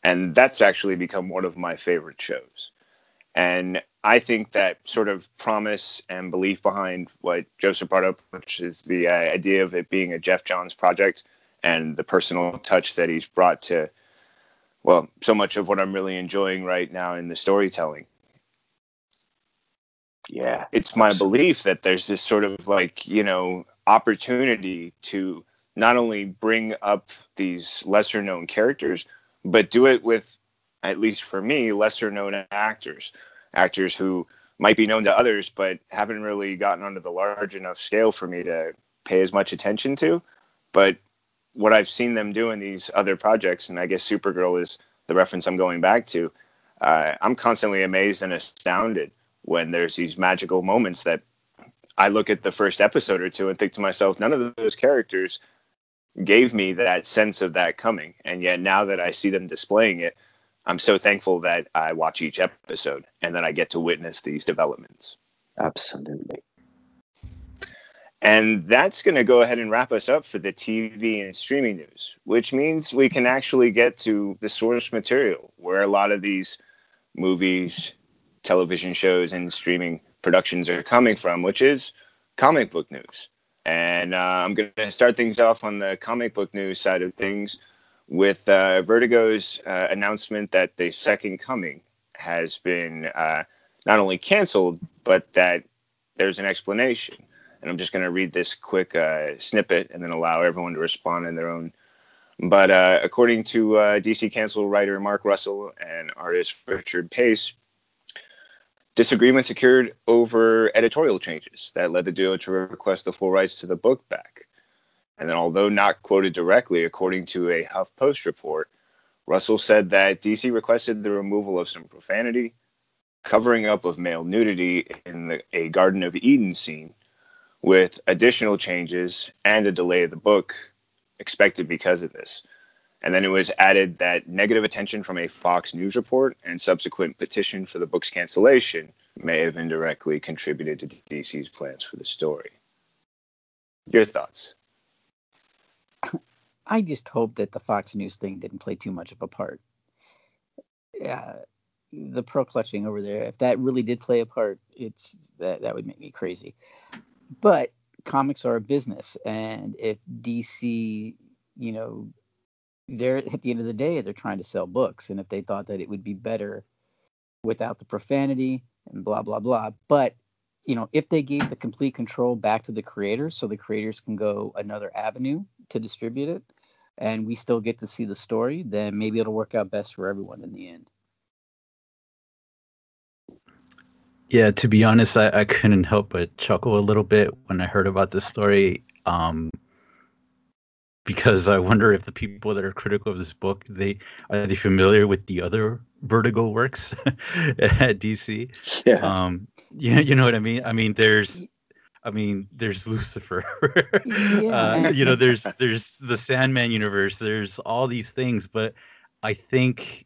And that's actually become one of my favorite shows. And I think that sort of promise and belief behind what Joseph brought up, which is the uh, idea of it being a Jeff Johns project and the personal touch that he's brought to, well, so much of what I'm really enjoying right now in the storytelling. Yeah. It's my belief that there's this sort of like, you know, opportunity to not only bring up these lesser known characters, but do it with, at least for me, lesser known actors, actors who might be known to others, but haven't really gotten onto the large enough scale for me to pay as much attention to. But what I've seen them do in these other projects, and I guess Supergirl is the reference I'm going back to, uh, I'm constantly amazed and astounded when there's these magical moments that I look at the first episode or two and think to myself, none of those characters gave me that sense of that coming. And yet now that I see them displaying it, I'm so thankful that I watch each episode and that I get to witness these developments. Absolutely. And that's going to go ahead and wrap us up for the TV and streaming news, which means we can actually get to the source material where a lot of these movies, television shows, and streaming productions are coming from, which is comic book news. And uh, I'm going to start things off on the comic book news side of things with uh, Vertigo's uh, announcement that the Second Coming has been uh, not only canceled, but that there's an explanation. And I'm just going to read this quick uh, snippet and then allow everyone to respond in their own. But uh, according to DC cancel writer Mark Russell and artist Richard Pace, Disagreements occurred over editorial changes that led the duo to request the full rights to the book back. And then, although not quoted directly, according to a HuffPost report, Russell said that DC requested the removal of some profanity, covering up of male nudity in the, a Garden of Eden scene, with additional changes and a delay of the book expected because of this. And then it was added that negative attention from a Fox News report and subsequent petition for the book's cancellation may have indirectly contributed to DC's plans for the story. Your thoughts? I just hope that the Fox News thing didn't play too much of a part. Yeah, the pro clutching over there. If that really did play a part, it's that that would make me crazy. But comics are a business, and if DC, you know, they're at the end of the day they're trying to sell books and if they thought that it would be better without the profanity and blah blah blah. But you know if they gave the complete control back to the creators so the creators can go another avenue to distribute it and we still get to see the story then maybe it'll work out best for everyone in the end. Yeah to be honest i, I couldn't help but chuckle a little bit when i heard about this story. Um, because I wonder if the people that are critical of this book they are they familiar with the other Vertigo works at DC. Yeah. Um. Yeah. You know what I mean. I mean, there's. I mean, there's Lucifer. yeah. uh, you know, there's there's the Sandman universe. There's all these things, but I think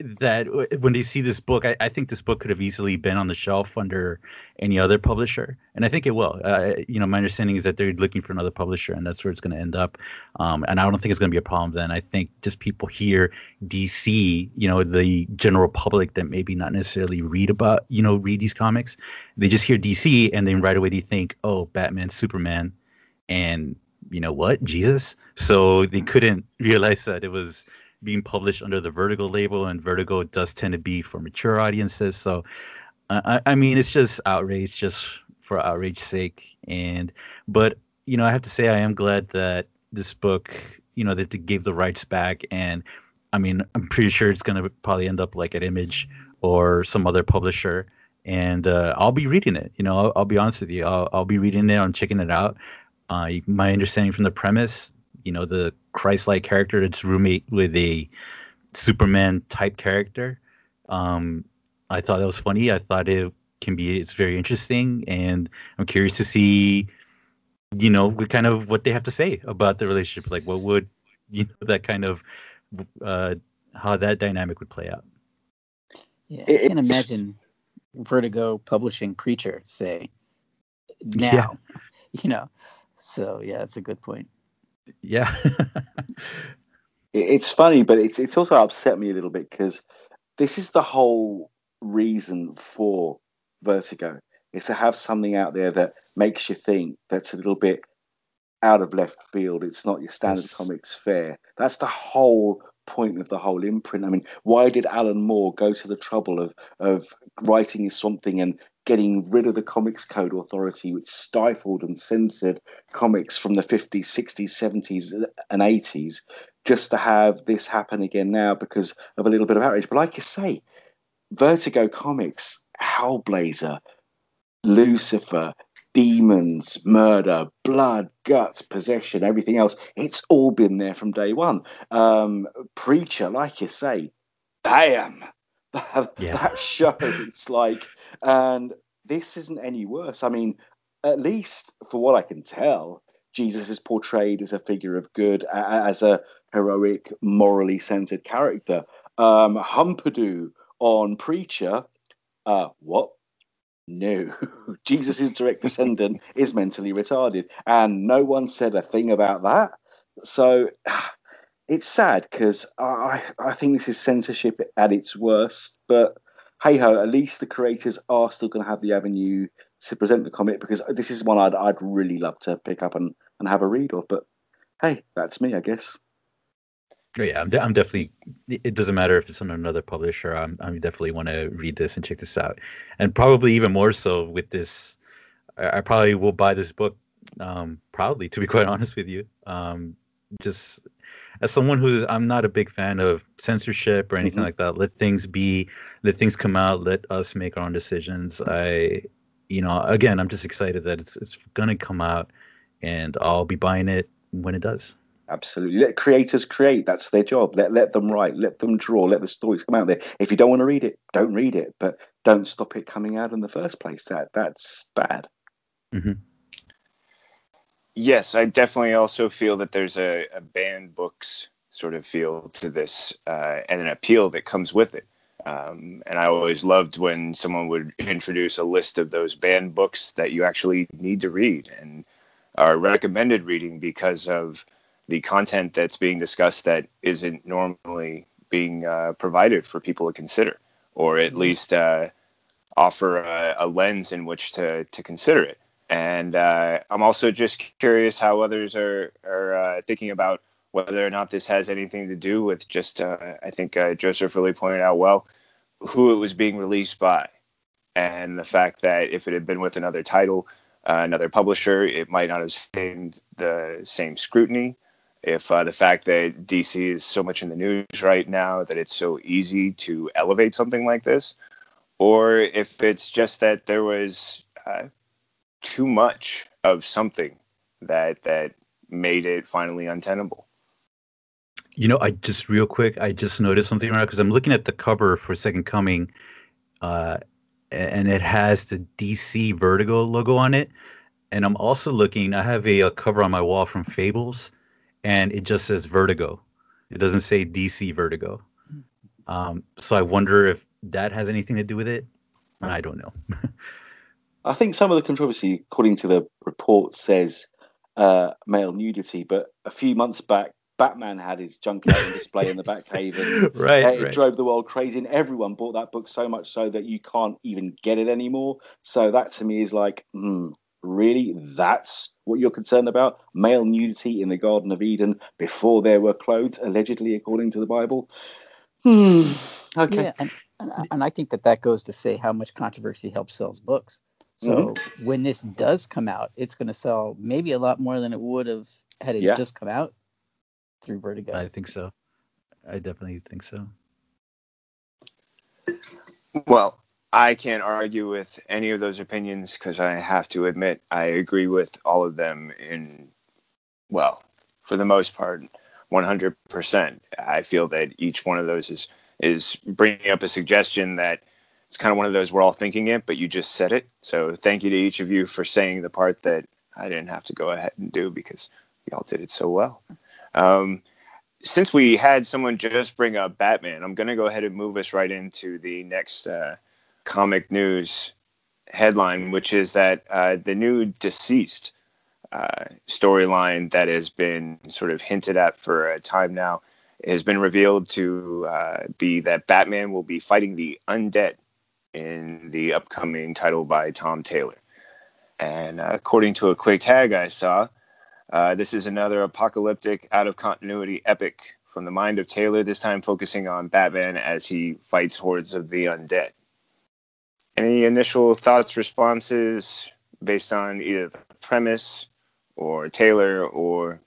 that when they see this book, I, I, think this book could have easily been on the shelf under any other publisher, and I think it will. Uh, you know, my understanding is that they're looking for another publisher, and that's where it's going to end up. Um, and I don't think it's going to be a problem then. I think just people hear DC, you know, the general public that maybe not necessarily read about, you know, read these comics, they just hear DC, and then right away they think, oh, Batman, Superman, and you know what, Jesus. So they couldn't realize that it was being published under the Vertigo label, and Vertigo does tend to be for mature audiences. So, I, I mean, it's just outrage, just for outrage's sake. And but you know, I have to say, I am glad that this book, you know, that they gave the rights back. And I mean, I'm pretty sure it's gonna probably end up like at Image or some other publisher. And uh, I'll be reading it. You know, I'll, I'll be honest with you. I'll, I'll be reading it I'm checking it out. Uh, my understanding from the premise, you know the Christ-like character that's roommate with a Superman type character. Um, I thought that was funny. I thought it can be it's very interesting, and I'm curious to see, you know, kind of what they have to say about the relationship. Like, what would you know that kind of uh, how that dynamic would play out? Yeah, I can imagine Vertigo publishing Preacher say now, yeah. you know. So yeah, that's a good point. Yeah. it's funny, but it's it's also upset me a little bit because this is the whole reason for Vertigo is to have something out there that makes you think that's a little bit out of left field. It's not your standard yes. comics fare. That's the whole point of the whole imprint. I mean, why did Alan Moore go to the trouble of of writing something and getting rid of the Comics Code Authority, which stifled and censored comics from the 50s, 60s, 70s, and 80s, just to have this happen again now because of a little bit of outrage. But like you say, Vertigo Comics, Hellblazer, Lucifer, demons, murder, blood, guts, possession, everything else. It's all been there from day one. Um, Preacher, like you say, damn. That, yeah. that show, it's like, and this isn't any worse. I mean, at least for what I can tell, Jesus is portrayed as a figure of good, as a heroic, morally centered character. Um, Humperdoo on Preacher, uh, what? No, Jesus' direct descendant is mentally retarded, and no one said a thing about that. So it's sad because I I think this is censorship at its worst. But hey ho, at least the creators are still going to have the avenue to present the comic because this is one I'd I'd really love to pick up and and have a read of. But hey, that's me, I guess. Oh, yeah, I'm, de- I'm definitely. It doesn't matter if it's on another publisher. I'm I definitely want to read this and check this out, and probably even more so with this. I, I probably will buy this book. Um, proudly, to be quite honest with you. Um, just as someone who's I'm not a big fan of censorship or anything mm-hmm. like that. Let things be. Let things come out. Let us make our own decisions. I, you know, again, I'm just excited that it's it's gonna come out, and I'll be buying it when it does. Absolutely. Let creators create. That's their job. Let let them write. Let them draw. Let the stories come out there. If you don't want to read it, don't read it. But don't stop it coming out in the first place. That that's bad. Mm-hmm. Yes, I definitely also feel that there's a, a banned books sort of feel to this uh, and an appeal that comes with it. Um, and I always loved when someone would introduce a list of those banned books that you actually need to read and are recommended reading because of the content that's being discussed that isn't normally being uh, provided for people to consider, or at mm-hmm. least uh, offer a, a, lens in which to to consider it. And uh, I'm also just curious how others are are uh, thinking about whether or not this has anything to do with just uh, I think uh, Joseph really pointed out well who it was being released by, and the fact that if it had been with another title. another publisher, it might not have gained the same scrutiny if uh, the fact that DC is so much in the news right now that it's so easy to elevate something like this, or if it's just that there was uh, too much of something that that made it finally untenable. You know, I just real quick, I just noticed something right because I'm looking at the cover for Second Coming, uh, and it has the DC Vertigo logo on it, and I'm also looking. I have a, a cover on my wall from Fables and it just says Vertigo. It doesn't say DC Vertigo. Um, so I wonder if that has anything to do with it. I don't know. I think some of the controversy, according to the report, says uh, male nudity, but a few months back, Batman had his junk on display in the Batcave, and right, it right. drove the world crazy. And everyone bought that book so much so that you can't even get it anymore. So that to me is like, hmm, Really? That's what you're concerned about? Male nudity in the Garden of Eden before there were clothes, allegedly, according to the Bible? Hmm. Okay. Yeah, and, and I think that that goes to say how much controversy helps sells books. So mm-hmm. when this does come out, it's going to sell maybe a lot more than it would have had it yeah. just come out through Vertigo. I think so. I definitely think so. Well, I can't argue with any of those opinions because I have to admit I agree with all of them in, well, for the most part, 100%. I feel that each one of those is is bringing up a suggestion that it's kind of one of those we're all thinking it, but you just said it. So thank you to each of you for saying the part that I didn't have to go ahead and do because y'all did it so well. Um, since we had someone just bring up Batman, I'm going to go ahead and move us right into the next. Uh, comic news headline, which is that uh, the new deceased uh, storyline that has been sort of hinted at for a time now has been revealed to uh, be that Batman will be fighting the undead in the upcoming title by Tom Taylor. And uh, according to a quick tag I saw, uh, this is another apocalyptic, out of continuity epic from the mind of Taylor, this time focusing on Batman as he fights hordes of the undead. Any initial thoughts, responses based on either the premise or Taylor or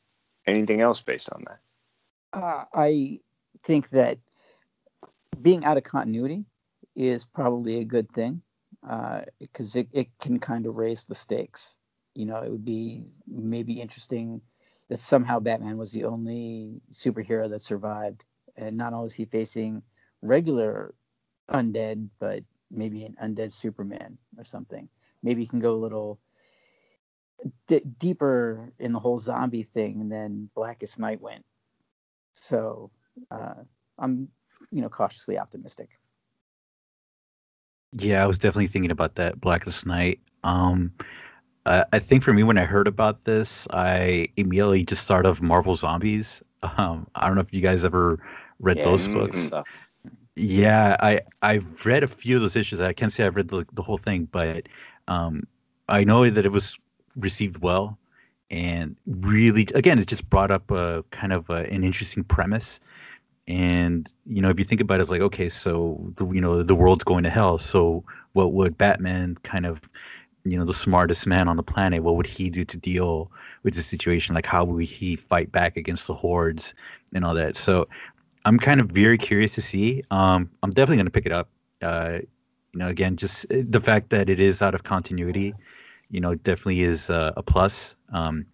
anything else based on that? Uh, I think that being out of continuity is probably a good thing because uh, it, it can kind of raise the stakes. You know, it would be maybe interesting that somehow Batman was the only superhero that survived, and not only is he facing regular undead, but maybe an undead Superman or something. Maybe he can go a little d- deeper in the whole zombie thing than Blackest Night went. So uh, I'm, you know, cautiously optimistic. Yeah, I was definitely thinking about that Blackest Night. Um, uh, I think for me, when I heard about this, I immediately just thought of Marvel Zombies. Um, I don't know if you guys ever read yeah, those books. Yeah, I I've read a few of those issues. I can't say I've read the, the whole thing, but um, I know that it was received well, and really, again, it just brought up a kind of a, an interesting premise and you know if you think about it it's like okay so the, you know the world's going to hell. So what would batman kind of you know the smartest man on the planet what would he do to deal with the situation? Like how would he fight back against the hordes and all that? So i'm kind of very curious to see. Um i'm definitely going to pick it up. Uh you know again just uh, the fact that it is out of continuity you know definitely is uh, a plus. Um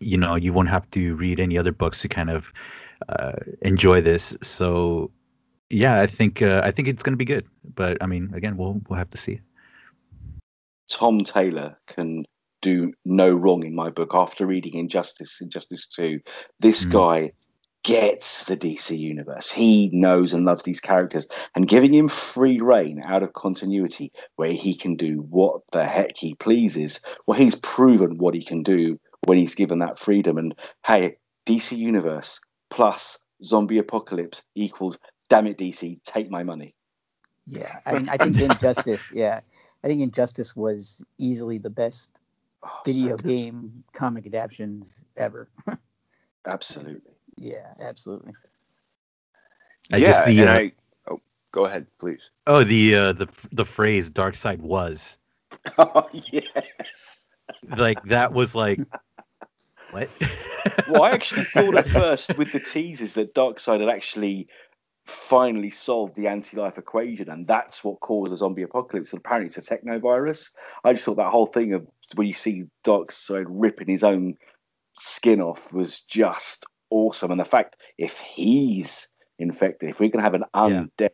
you know you won't have to read any other books to kind of uh, enjoy this. So yeah, I think uh, I think it's going to be good. But I mean, again, we'll we'll have to see. Tom Taylor can do no wrong in my book after reading Injustice, Injustice Two. This mm. guy gets the DC universe. He knows and loves these characters, and giving him free reign out of continuity, where he can do what the heck he pleases. Well, he's proven what he can do when he's given that freedom. And hey, DC universe, plus zombie apocalypse equals damn it DC, take my money. Yeah, I mean, I think Injustice. Yeah, I think Injustice was easily the best oh, video so game comic adaptations ever. absolutely. Yeah, absolutely. I yeah, the, and uh, I. Oh, go ahead, please. Oh, the uh, the the phrase "Darkseid was." Oh yes. Like that was like what? well, I actually thought at first with the teasers that Darkseid had actually finally solved the anti-life equation, and that's what caused the zombie apocalypse. And apparently, it's a technovirus. I just thought that whole thing of when you see Darkseid ripping his own skin off was just awesome. And the fact if he's infected, if we're going to have an undead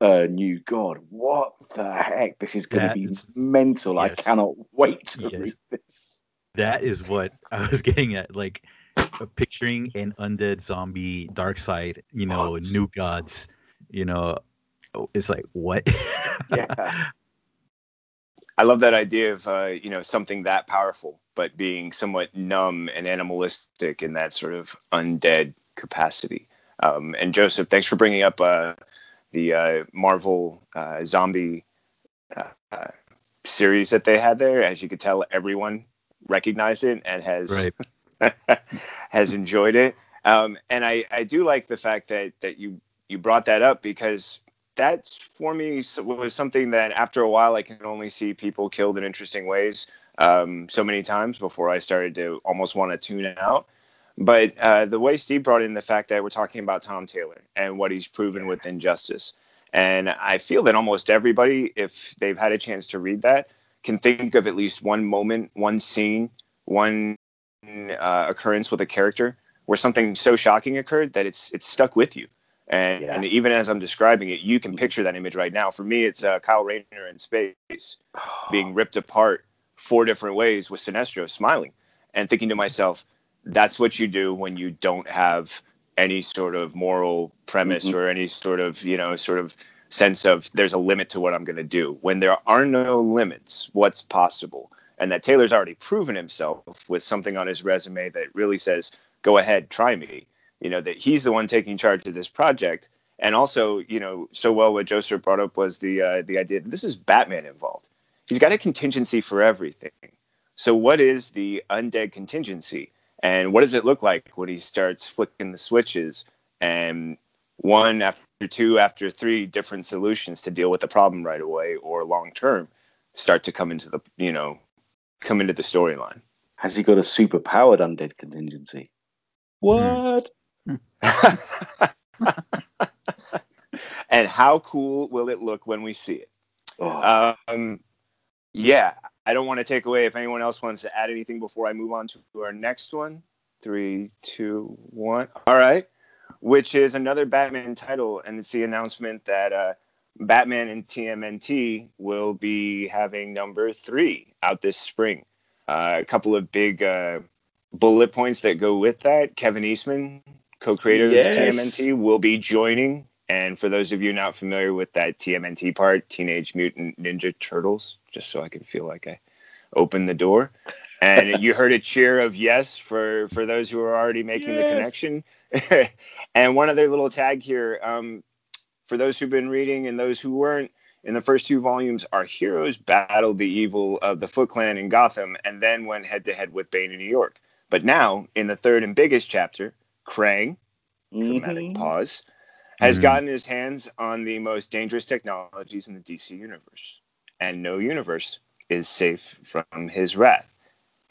yeah. uh, new god, what the heck? This is going to be mental. Yes. I cannot wait to yes. read this that is what I was getting at. Like picturing an undead zombie Darkseid, you know, what? new gods, you know, it's like what? yeah. I love that idea of uh, you know something that powerful, but being somewhat numb and animalistic in that sort of undead capacity. Um, and Joseph, thanks for bringing up uh, the uh, Marvel uh, zombie uh, uh, series that they had there. As you could tell, everyone recognized it and has right. has enjoyed it. Um, and I, I do like the fact that that you you brought that up because that's for me was something that after a while I can only see people killed in interesting ways um, so many times before I started to almost want to tune out. But uh, the way Steve brought in the fact that we're talking about Tom Taylor and what he's proven with Injustice, and I feel that almost everybody, if they've had a chance to read that, can think of at least one moment, one scene, one uh, occurrence with a character where something so shocking occurred that it's it's stuck with you. And, yeah. and even as I'm describing it, you can picture that image right now. For me, it's uh, Kyle Rayner in space being ripped apart four different ways with Sinestro smiling and thinking to myself, that's what you do when you don't have any sort of moral premise mm-hmm. or any sort of, you know, sort of sense of there's a limit to what I'm going to do. When there are no limits, what's possible? And that Taylor's already proven himself with something on his resume that really says, go ahead, try me. You know, that he's the one taking charge of this project. And also, you know, so well what Joseph brought up was the uh, the idea that this is Batman involved. He's got a contingency for everything. So what is the undead contingency? And what does it look like when he starts flicking the switches and one after two after three different solutions to deal with the problem right away or long term start to come into the you know come into the storyline. Has he got a super powered undead contingency? What? and how cool will it look when we see it? Oh. Um, yeah, I don't want to take away if anyone else wants to add anything before I move on to our next one. Three, two, one. All right. Which is another Batman title, and it's the announcement that uh, Batman and TMNT will be having number three out this spring. Uh, a couple of big uh, bullet points that go with that. Kevin Eastman, co-creator yes. of TMNT, will be joining. And for those of you not familiar with that TMNT part, Teenage Mutant Ninja Turtles, just so I can feel like I opened the door. And you heard a cheer of yes for for those who are already making yes. the connection. and one other little tag here um, for those who've been reading and those who weren't. In the first two volumes, our heroes battled the evil of the Foot Clan in Gotham and then went head to head with Bane in New York. But now, in the third and biggest chapter, Krang, mm-hmm. dramatic pause, has mm-hmm. gotten his hands on the most dangerous technologies in the DC universe. And no universe is safe from his wrath.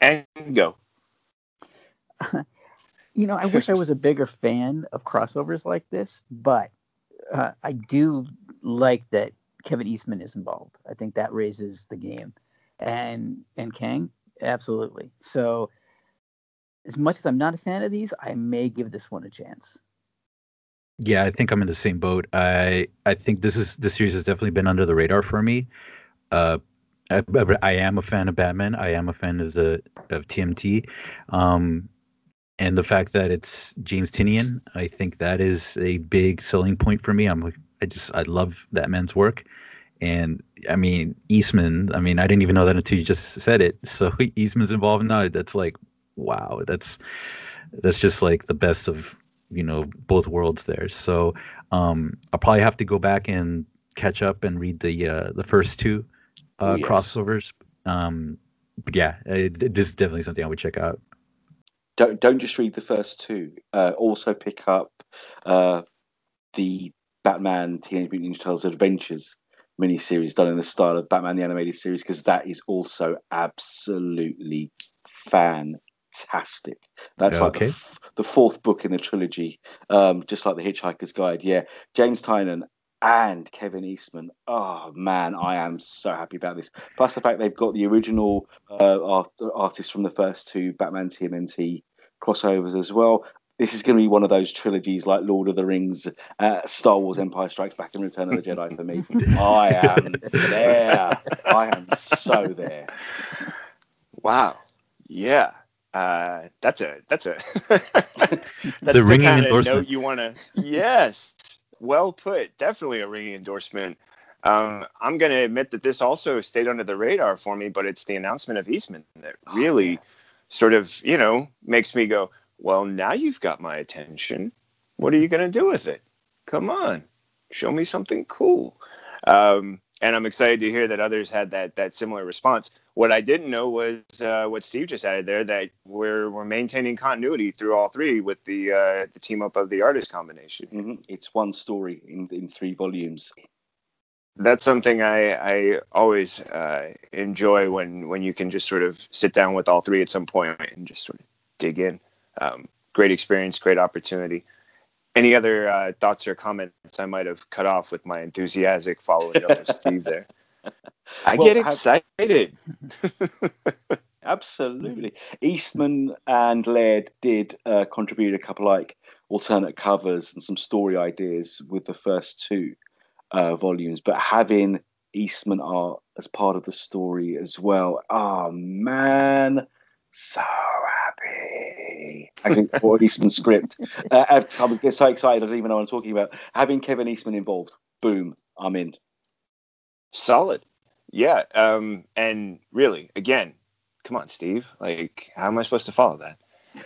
And go. you know, I wish I was a bigger fan of crossovers like this, but uh, I do like that Kevin Eastman is involved. I think that raises the game, and and Krang, absolutely. So, as much as I'm not a fan of these, I may give this one a chance. Yeah, I think I'm in the same boat. I I think this is this series has definitely been under the radar for me. Uh, I, I am a fan of Batman. I am a fan of the of TMT. Um, and the fact that it's James Tynion, I think that is a big selling point for me. I'm I just I love that man's work, and I mean Eastman. I mean I didn't even know that until you just said it. So Eastman's involved now. That's like wow. That's that's just like the best of you know both worlds there. So um, I'll probably have to go back and catch up and read the uh, the first two uh, yes. crossovers. Um, but yeah, it, this is definitely something I would check out don't don't just read the first two. Uh, also pick up uh, the Batman Teenage Mutant Ninja Turtles Adventures miniseries done in the style of Batman the Animated Series because that is also absolutely fantastic. That's yeah, like okay. the, f- the, fourth book in the trilogy, um, just like the Hitchhiker's Guide. Yeah, James Tynion and Kevin Eastman. Oh man, I am so happy about this. Plus the fact they've got the original uh, art- artists from the first two Batman TMNT crossovers as well. This is going to be one of those trilogies like Lord of the Rings, uh, Star Wars, Empire Strikes Back, and Return of the Jedi for me. I am there. I am so there. Wow. Yeah. Uh, that's a that's a that's a ringing endorsement. you want to yes, well put. Definitely a ringing endorsement. Um, I'm going to admit that this also stayed under the radar for me, but it's the announcement of Eastman that oh, really oh, sort of, you know, makes me go, well, now you've got my attention. What are you going to do with it? Come on, show me something cool. Um, and I'm excited to hear that others had that that similar response. What I didn't know was uh, what Steve just added there that we're we're maintaining continuity through all three with the uh, the team up of the artist combination. Mm-hmm. It's one story in in three volumes that's something I, I always uh, enjoy when, when you can just sort of sit down with all three at some point and just sort of dig in. Um, great experience, great opportunity. Any other uh, thoughts or comments I might have cut off with my enthusiastic following up with Steve there? I well, get excited. Absolutely. Eastman and Laird did uh, contribute a couple like alternate covers and some story ideas with the first two uh, volumes, but having Eastman art as part of the story as well. Oh man, so happy. Actually, for Eastman script. Uh, I was get so excited I don't even know what I'm talking about. Having Kevin Eastman involved, boom, I'm in. Solid. Yeah. Um, and really, again, come on, Steve. Like, how am I supposed to follow that?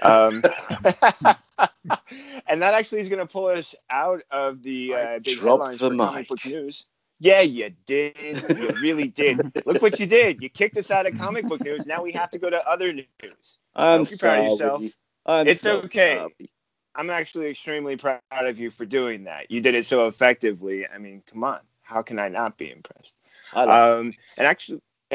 Um, and that actually is going to pull us out of the uh, big headlines the for mic. comic book news. Yeah, you did. You really did. Look what you did. You kicked us out of comic book news. Now we have to go to other news. I'm you're proud of yourself. I'm it's so okay. Sorry. I'm actually extremely proud of you for doing that. You did it so effectively. I mean, come on. How can I not be impressed? Um, and actually,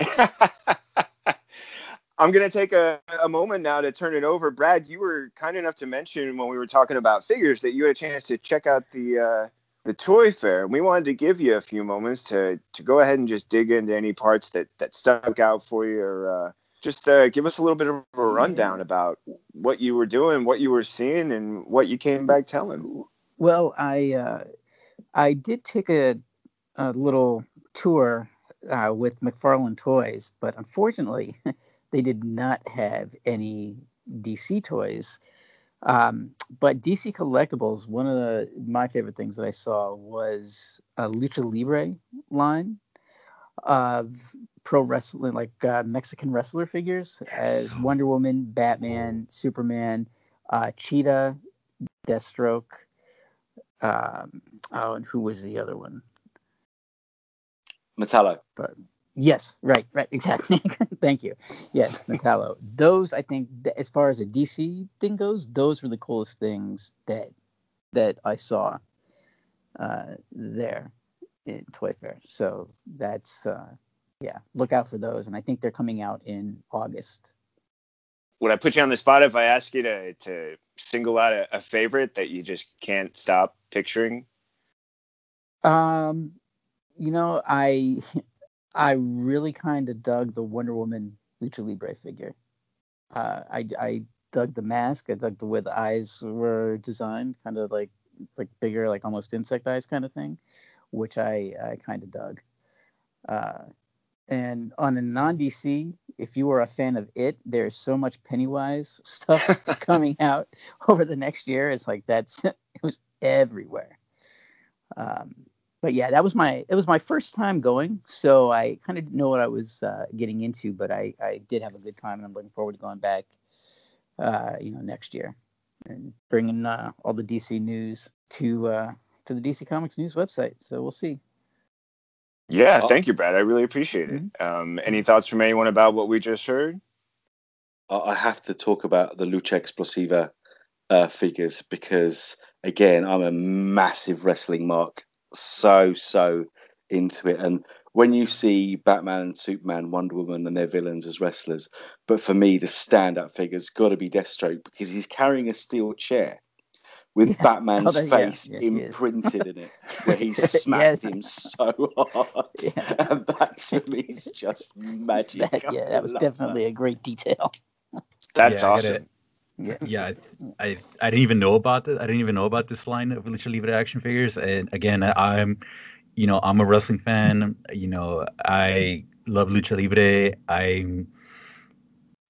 I'm going to take a, a moment now to turn it over. Brad, you were kind enough to mention when we were talking about figures that you had a chance to check out the uh, the toy fair. We wanted to give you a few moments to to go ahead and just dig into any parts that that stuck out for you, or uh, just uh, give us a little bit of a rundown about what you were doing, what you were seeing, and what you came back telling. Well, I uh, I did take a a little tour uh, with McFarlane Toys, but unfortunately. they did not have any DC toys. Um, but DC Collectibles, one of the, my favorite things that I saw was a Lucha Libre line of pro wrestling, like uh, Mexican wrestler figures, yes. as Wonder Woman, Batman, Superman, uh, Cheetah, Deathstroke. Um, oh, and who was the other one? Metallo. But Yes, right, right, exactly. Thank you. Yes, Metallo. those I think, as far as a DC thing goes, those were the coolest things that that I saw uh, there in Toy Fair. So that's uh, yeah, look out for those, and I think they're coming out in August. Would I put you on the spot if I ask you to to single out a, a favorite that you just can't stop picturing? Um, you know, I I really kind of dug the Wonder Woman Lucha Libre figure. Uh, I, I dug the mask. I dug the way the eyes were designed, kind of like like bigger, like almost insect eyes kind of thing, which I, I kind of dug. Uh, and on a non DC, if you were a fan of it, there's so much Pennywise stuff coming out over the next year. It's like that's it was everywhere. Um, but yeah, that was my it was my first time going, so I kind of didn't know what I was uh, getting into, but I I did have a good time, and I'm looking forward to going back, uh, you know, next year and bringing uh, all the DC news to uh, to the DC Comics news website. So we'll see. Yeah, thank you, Brad. I really appreciate it. Mm-hmm. Um, any thoughts from anyone about what we just heard? I have to talk about the Lucha Explosiva uh, figures because, again, I'm a massive wrestling mark so so into it and when you see Batman and Superman, Wonder Woman, and their villains as wrestlers, but for me, the stand-up figure's got to be Deathstroke because he's carrying a steel chair with yeah. Batman's oh, face yes, imprinted in it, where he smacked yes. him so hard, yeah. and that to me is just magic. That, yeah, that was definitely that. a great detail. That's yeah, awesome. Yeah, yeah. I, I, I didn't even know about it. I didn't even know about this line of Lucha Libre action figures. And again, I'm, you know, I'm a wrestling fan. You know, I love Lucha Libre. I'm,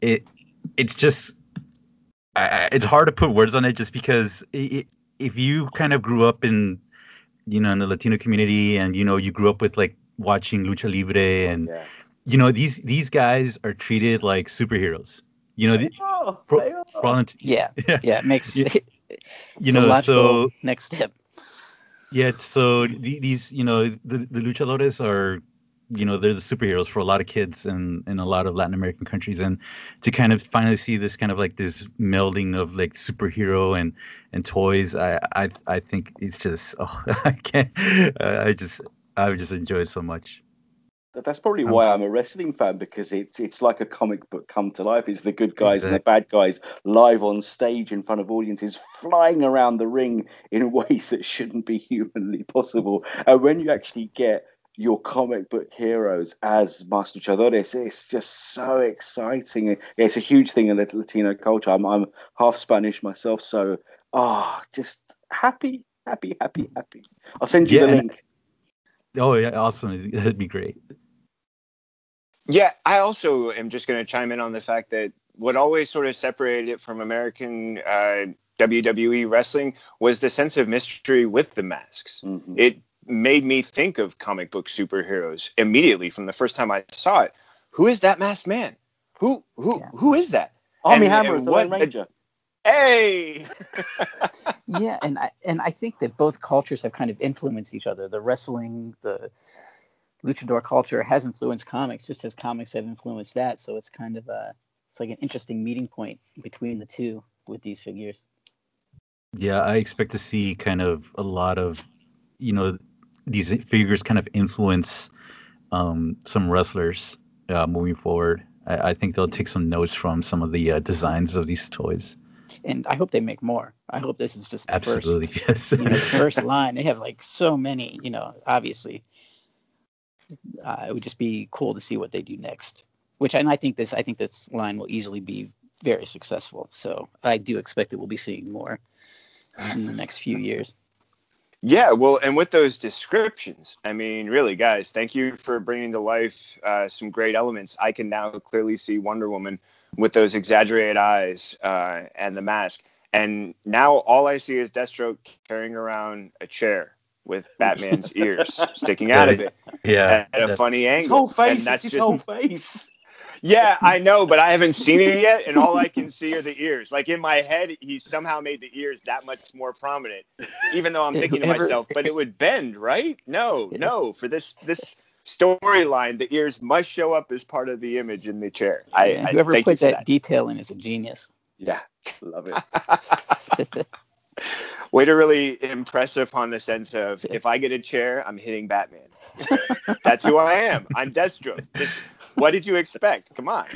it, it's just, I, it's hard to put words on it, just because it, if you kind of grew up in, you know, in the Latino community, and you know, you grew up with like watching Lucha Libre, and yeah. you know, these these guys are treated like superheroes you know, the, pro, yeah, yeah, yeah, it makes you, you know so next step. Yeah, so the, these, you know, the the luchadores are, you know, they're the superheroes for a lot of kids in in a lot of Latin American countries, and to kind of finally see this kind of like this melding of like superhero and and toys, I I I think it's just oh I can't I just I just enjoyed so much. That's probably why I'm a wrestling fan because it's it's like a comic book come to life. It's the good guys exactly. and the bad guys live on stage in front of audiences, flying around the ring in ways that shouldn't be humanly possible. And when you actually get your comic book heroes as Master Luchadores, it's just so exciting. It's a huge thing in Latino culture. I'm, I'm half Spanish myself, so ah, oh, just happy, happy, happy, happy. I'll send you yeah. the link. Oh yeah, awesome! That'd be great. Yeah, I also am just going to chime in on the fact that what always sort of separated it from American uh, WWE wrestling was the sense of mystery with the masks. Mm-hmm. It made me think of comic book superheroes immediately from the first time I saw it. Who is that masked man? Who who yeah. who is that? Armie and, Hammer, and the what, Ranger. Hey. yeah, and I and I think that both cultures have kind of influenced each other. The wrestling, the luchador culture has influenced comics, just as comics have influenced that. So it's kind of a it's like an interesting meeting point between the two with these figures. Yeah, I expect to see kind of a lot of, you know, these figures kind of influence um, some wrestlers uh, moving forward. I, I, think they'll take some notes from some of the uh, designs of these toys. And I hope they make more. I hope this is just the absolutely first, yes. you know, first line. They have like so many. You know, obviously, uh, it would just be cool to see what they do next. Which and I think this I think this line will easily be very successful. So I do expect that we'll be seeing more in the next few years. Yeah, well, and with those descriptions, I mean, really, guys, thank you for bringing to life uh, some great elements. I can now clearly see Wonder Woman with those exaggerated eyes uh, and the mask. And now all I see is Deathstroke carrying around a chair with Batman's ears sticking out of it. Yeah. At a funny angle. His whole face. And that's his just, whole face. Yeah, I know, but I haven't seen it yet, and all I can see are the ears. Like in my head, he somehow made the ears that much more prominent, even though I'm thinking to myself, but it would bend, right? No, no. For this this storyline, the ears must show up as part of the image in the chair. I, yeah, I whoever put that, that, detail in is a genius. Yeah, love it. Way to really impress upon the sense of if I get a chair, I'm hitting Batman. That's who I am. I'm Deathstroke. This, what did you expect? Come on.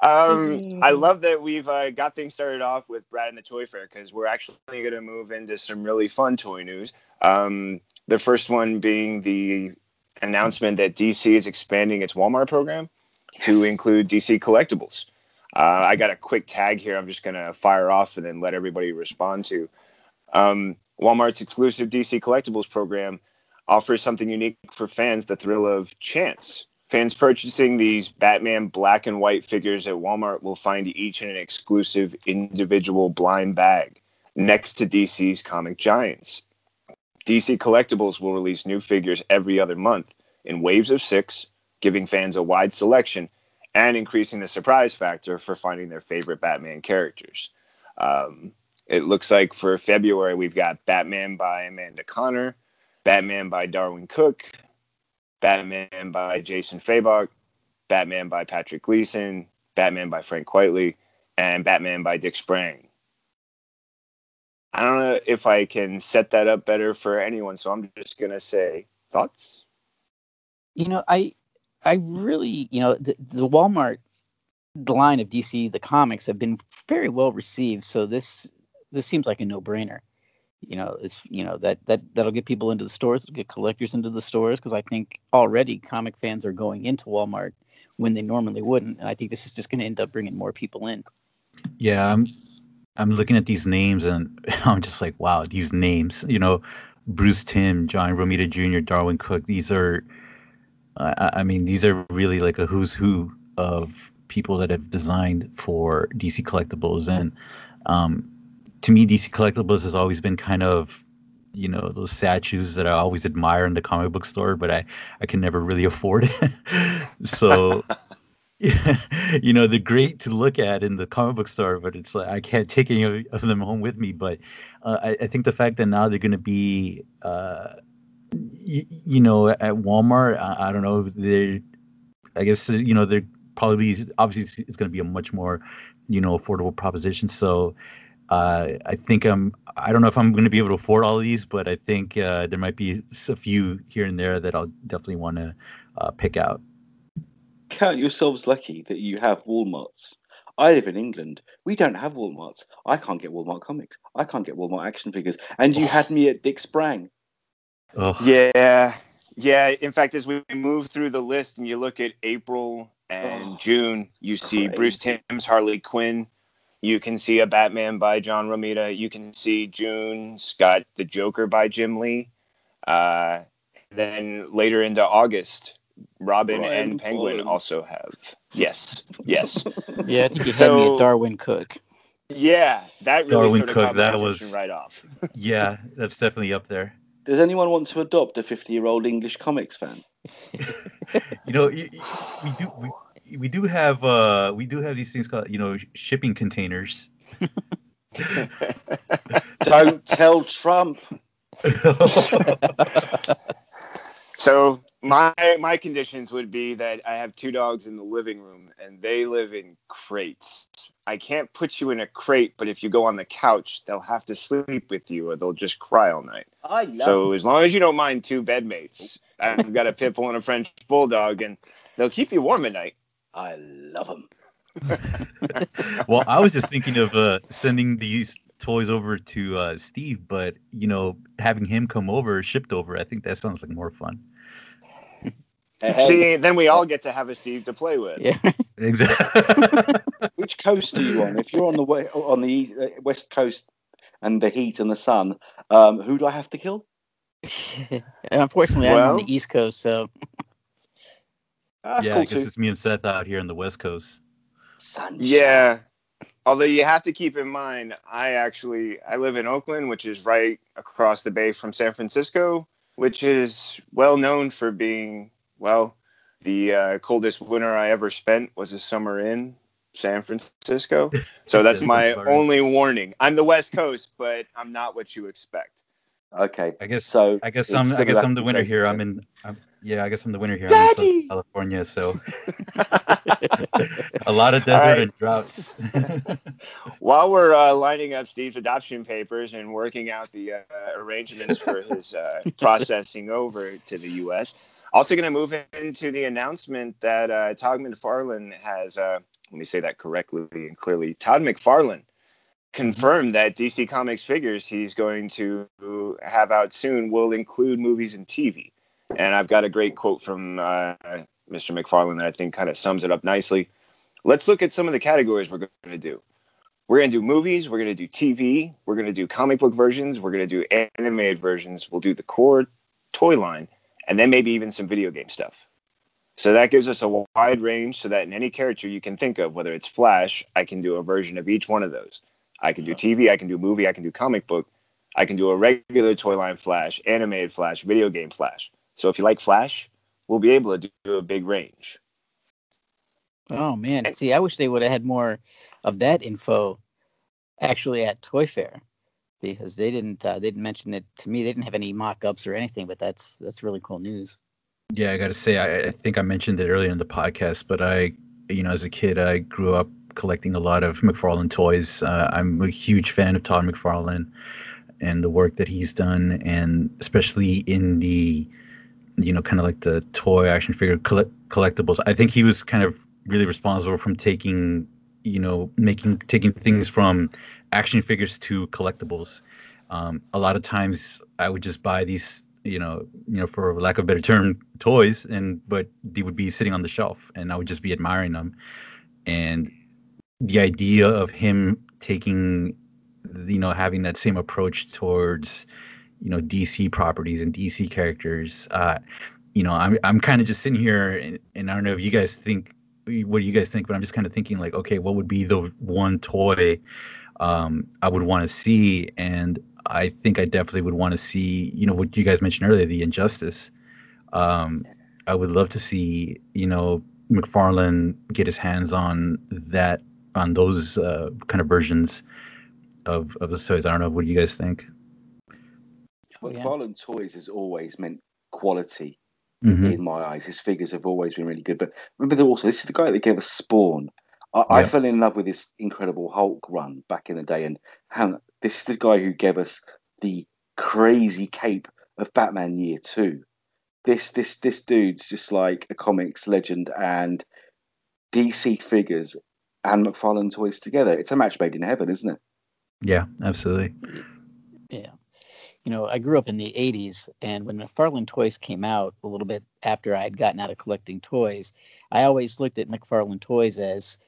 um, I love that we've uh, got things started off with Brad and the Toy Fair because we're actually going to move into some really fun toy news. Um, the first one being the announcement that DC is expanding its Walmart program yes. to include DC collectibles. Uh, I got a quick tag here. I'm just going to fire off and then let everybody respond to. Um, Walmart's exclusive DC collectibles program offers something unique for fans the thrill of chance. Fans purchasing these Batman black and white figures at Walmart will find each in an exclusive individual blind bag next to DC's Comic Giants. DC Collectibles will release new figures every other month in waves of six, giving fans a wide selection and increasing the surprise factor for finding their favorite Batman characters. Um, it looks like for February, we've got Batman by Amanda Conner, Batman by Darwyn Cooke, Batman by Jason Fabok, Batman by Patrick Gleason, Batman by Frank Quitely, and Batman by Dick Sprang. I don't know if I can set that up better for anyone, so I'm just gonna say thoughts. You know, I I really, you know, the, the Walmart the line of DC the comics have been very well received, so this this seems like a no brainer you know it's you know that that that'll get people into the stores get collectors into the stores because i think already comic fans are going into walmart when they normally wouldn't and i think this is just going to end up bringing more people in yeah i'm i'm looking at these names and i'm just like wow these names you know bruce Timm, john romita jr Darwyn Cooke. these are I, I mean these are really like a who's who of people that have designed for dc collectibles and um, to me, DC Collectibles has always been kind of, you know, those statues that I always admire in the comic book store, but I, I can never really afford it. so, you know, they're great to look at in the comic book store, but it's like I can't take any of, them home with me. But uh, I, I, think the fact that now they're going to be, uh, y- you know, at Walmart, I, I don't know, they're, I guess, you know, they're probably, obviously, it's going to be a much more, you know, affordable proposition. So, uh, I think I'm. I don't know if I'm going to be able to afford all of these, but I think uh, there might be a few here and there that I'll definitely want to uh, pick out. Count yourselves lucky that you have Walmarts. I live in England. We don't have Walmarts. I can't get Walmart comics. I can't get Walmart action figures. And you had me at Dick Sprang. Oh. Yeah, yeah. In fact, as we move through the list and you look at April and oh, June, you see crazy. Bruce Timm's Harley Quinn you can see a Batman by John Romita. You can see June Scott, The Joker by Jim Lee. Uh, then later into August, Robin Brian and Penguin Bolland. also have. Yes, yes. Yeah, I think you had me So- at Darwyn Cooke. Yeah, that really Darwyn sort of Cooke, that was- right off. Yeah, that's definitely up there. Does anyone want to adopt a 50 year old English comics fan? You know, y- y- we do we, we do have uh we do have these things called you know shipping containers. Don't tell Trump. So my my conditions would be that I have two dogs in the living room and they live in crates. I can't put you in a crate, but if you go on the couch, they'll have to sleep with you or they'll just cry all night. I love So as long as you don't mind two bedmates, I've got a pit bull and a French bulldog, and they'll keep you warm at night. I love them. well, I was just thinking of uh, sending these toys over to uh, Steve, but you know, having him come over, shipped over, I think that sounds like more fun. See, then we all get to have a Steve to play with. Yeah. Exactly. Which coast are you on? If you're on the way, on the uh, west coast and the heat and the sun, um, who do I have to kill? Unfortunately, I'm on the East Coast, so That's yeah, I cool guess too. it's me and Seth out here on the West Coast. Sunshine. Yeah. Although you have to keep in mind, I actually I live in Oakland, which is right across the bay from San Francisco, which is well known for being well, the uh, coldest winter I ever spent was a summer in San Francisco. So that's my sounds about right. only warning. I'm the West Coast, but I'm not what you expect. Okay. I guess So I guess I'm I guess I'm the winner here. I'm in I'm, yeah, I guess I'm the winner here. I'm in Southern California, so a lot of desert right. and droughts. While we're uh, lining up Steve's adoption papers and working out the uh, arrangements for his uh, processing over to the U.S., also going to move into the announcement that uh, Todd McFarlane has, uh, let me say that correctly and clearly, Todd McFarlane confirmed that DC Comics figures he's going to have out soon will include movies and TV. And I've got a great quote from uh, Mr. McFarlane that I think kind of sums it up nicely. Let's look at some of the categories we're going to do. We're going to do movies, we're going to do TV, we're going to do comic book versions, we're going to do animated versions, we'll do the core toy line, and then maybe even some video game stuff. So that gives us a wide range so that in any character you can think of, whether it's Flash, I can do a version of each one of those. I can do TV, I can do movie, I can do comic book, I can do a regular toy line Flash, animated Flash, video game Flash. So if you like Flash, we'll be able to do a big range. oh man, see, I wish they would have had more of that info actually at Toy Fair because they didn't uh, they didn't mention it to me. They didn't have any mock-ups or anything, but that's that's really cool news. Yeah, I got to say, I, I think I mentioned it earlier in the podcast, but I, you know, as a kid, I grew up collecting a lot of McFarlane toys. Uh, I'm a huge fan of Todd McFarlane and the work that he's done, and especially in the, you know, kind of like the toy action figure collect- collectibles. I think he was kind of really responsible from taking, you know, making taking things from action figures to collectibles. Um, a lot of times, I would just buy these you know, you know, for lack of a better term, toys, and but they would be sitting on the shelf, and I would just be admiring them. And the idea of him taking, you know, having that same approach towards, you know, DC properties and DC characters, uh, you know, I'm I'm kind of just sitting here, and, and I don't know if you guys think, what do you guys think? But I'm just kind of thinking like, okay, what would be the one toy um, I would want to see, and I think I definitely would want to see, you know, what you guys mentioned earlier, the injustice. Um, I would love to see, you know, McFarlane get his hands on that, on those uh, kind of versions of of the toys. I don't know. What do you guys think? Oh, yeah. McFarlane Toys has always meant quality Mhm. in my eyes. His figures have always been really good. But remember, that also this is the guy that gave us Spawn. I, I fell in love with this Incredible Hulk run back in the day, and how, this is the guy who gave us the crazy cape of Batman Year Two. This this this dude's just like a comics legend, and DC figures and McFarlane Toys together. It's a match made in heaven, isn't it? Yeah, absolutely. Yeah. You know, I grew up in the 80s, and when McFarlane Toys came out a little bit after I had gotten out of collecting toys, I always looked at McFarlane Toys as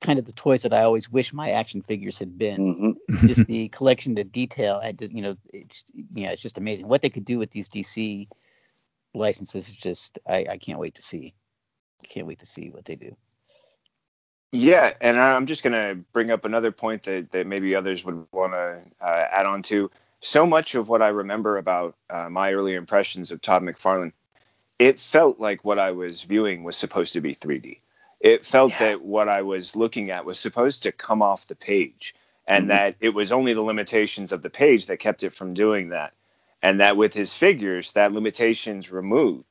kind of the toys that I always wish my action figures had been. hmm just the collection, the detail, I did, you know, it's, yeah, it's just amazing what they could do with these DC licenses. Is just I, I can't wait to see. Can't wait to see what they do. Yeah, and I'm just going to bring up another point that, that maybe others would want to uh, add on to. So much of what I remember about uh, my early impressions of Todd McFarlane, it felt like what I was viewing was supposed to be 3D. It felt yeah. that what I was looking at was supposed to come off the page, and mm-hmm. that it was only the limitations of the page that kept it from doing that. And that with his figures, that limitation's removed.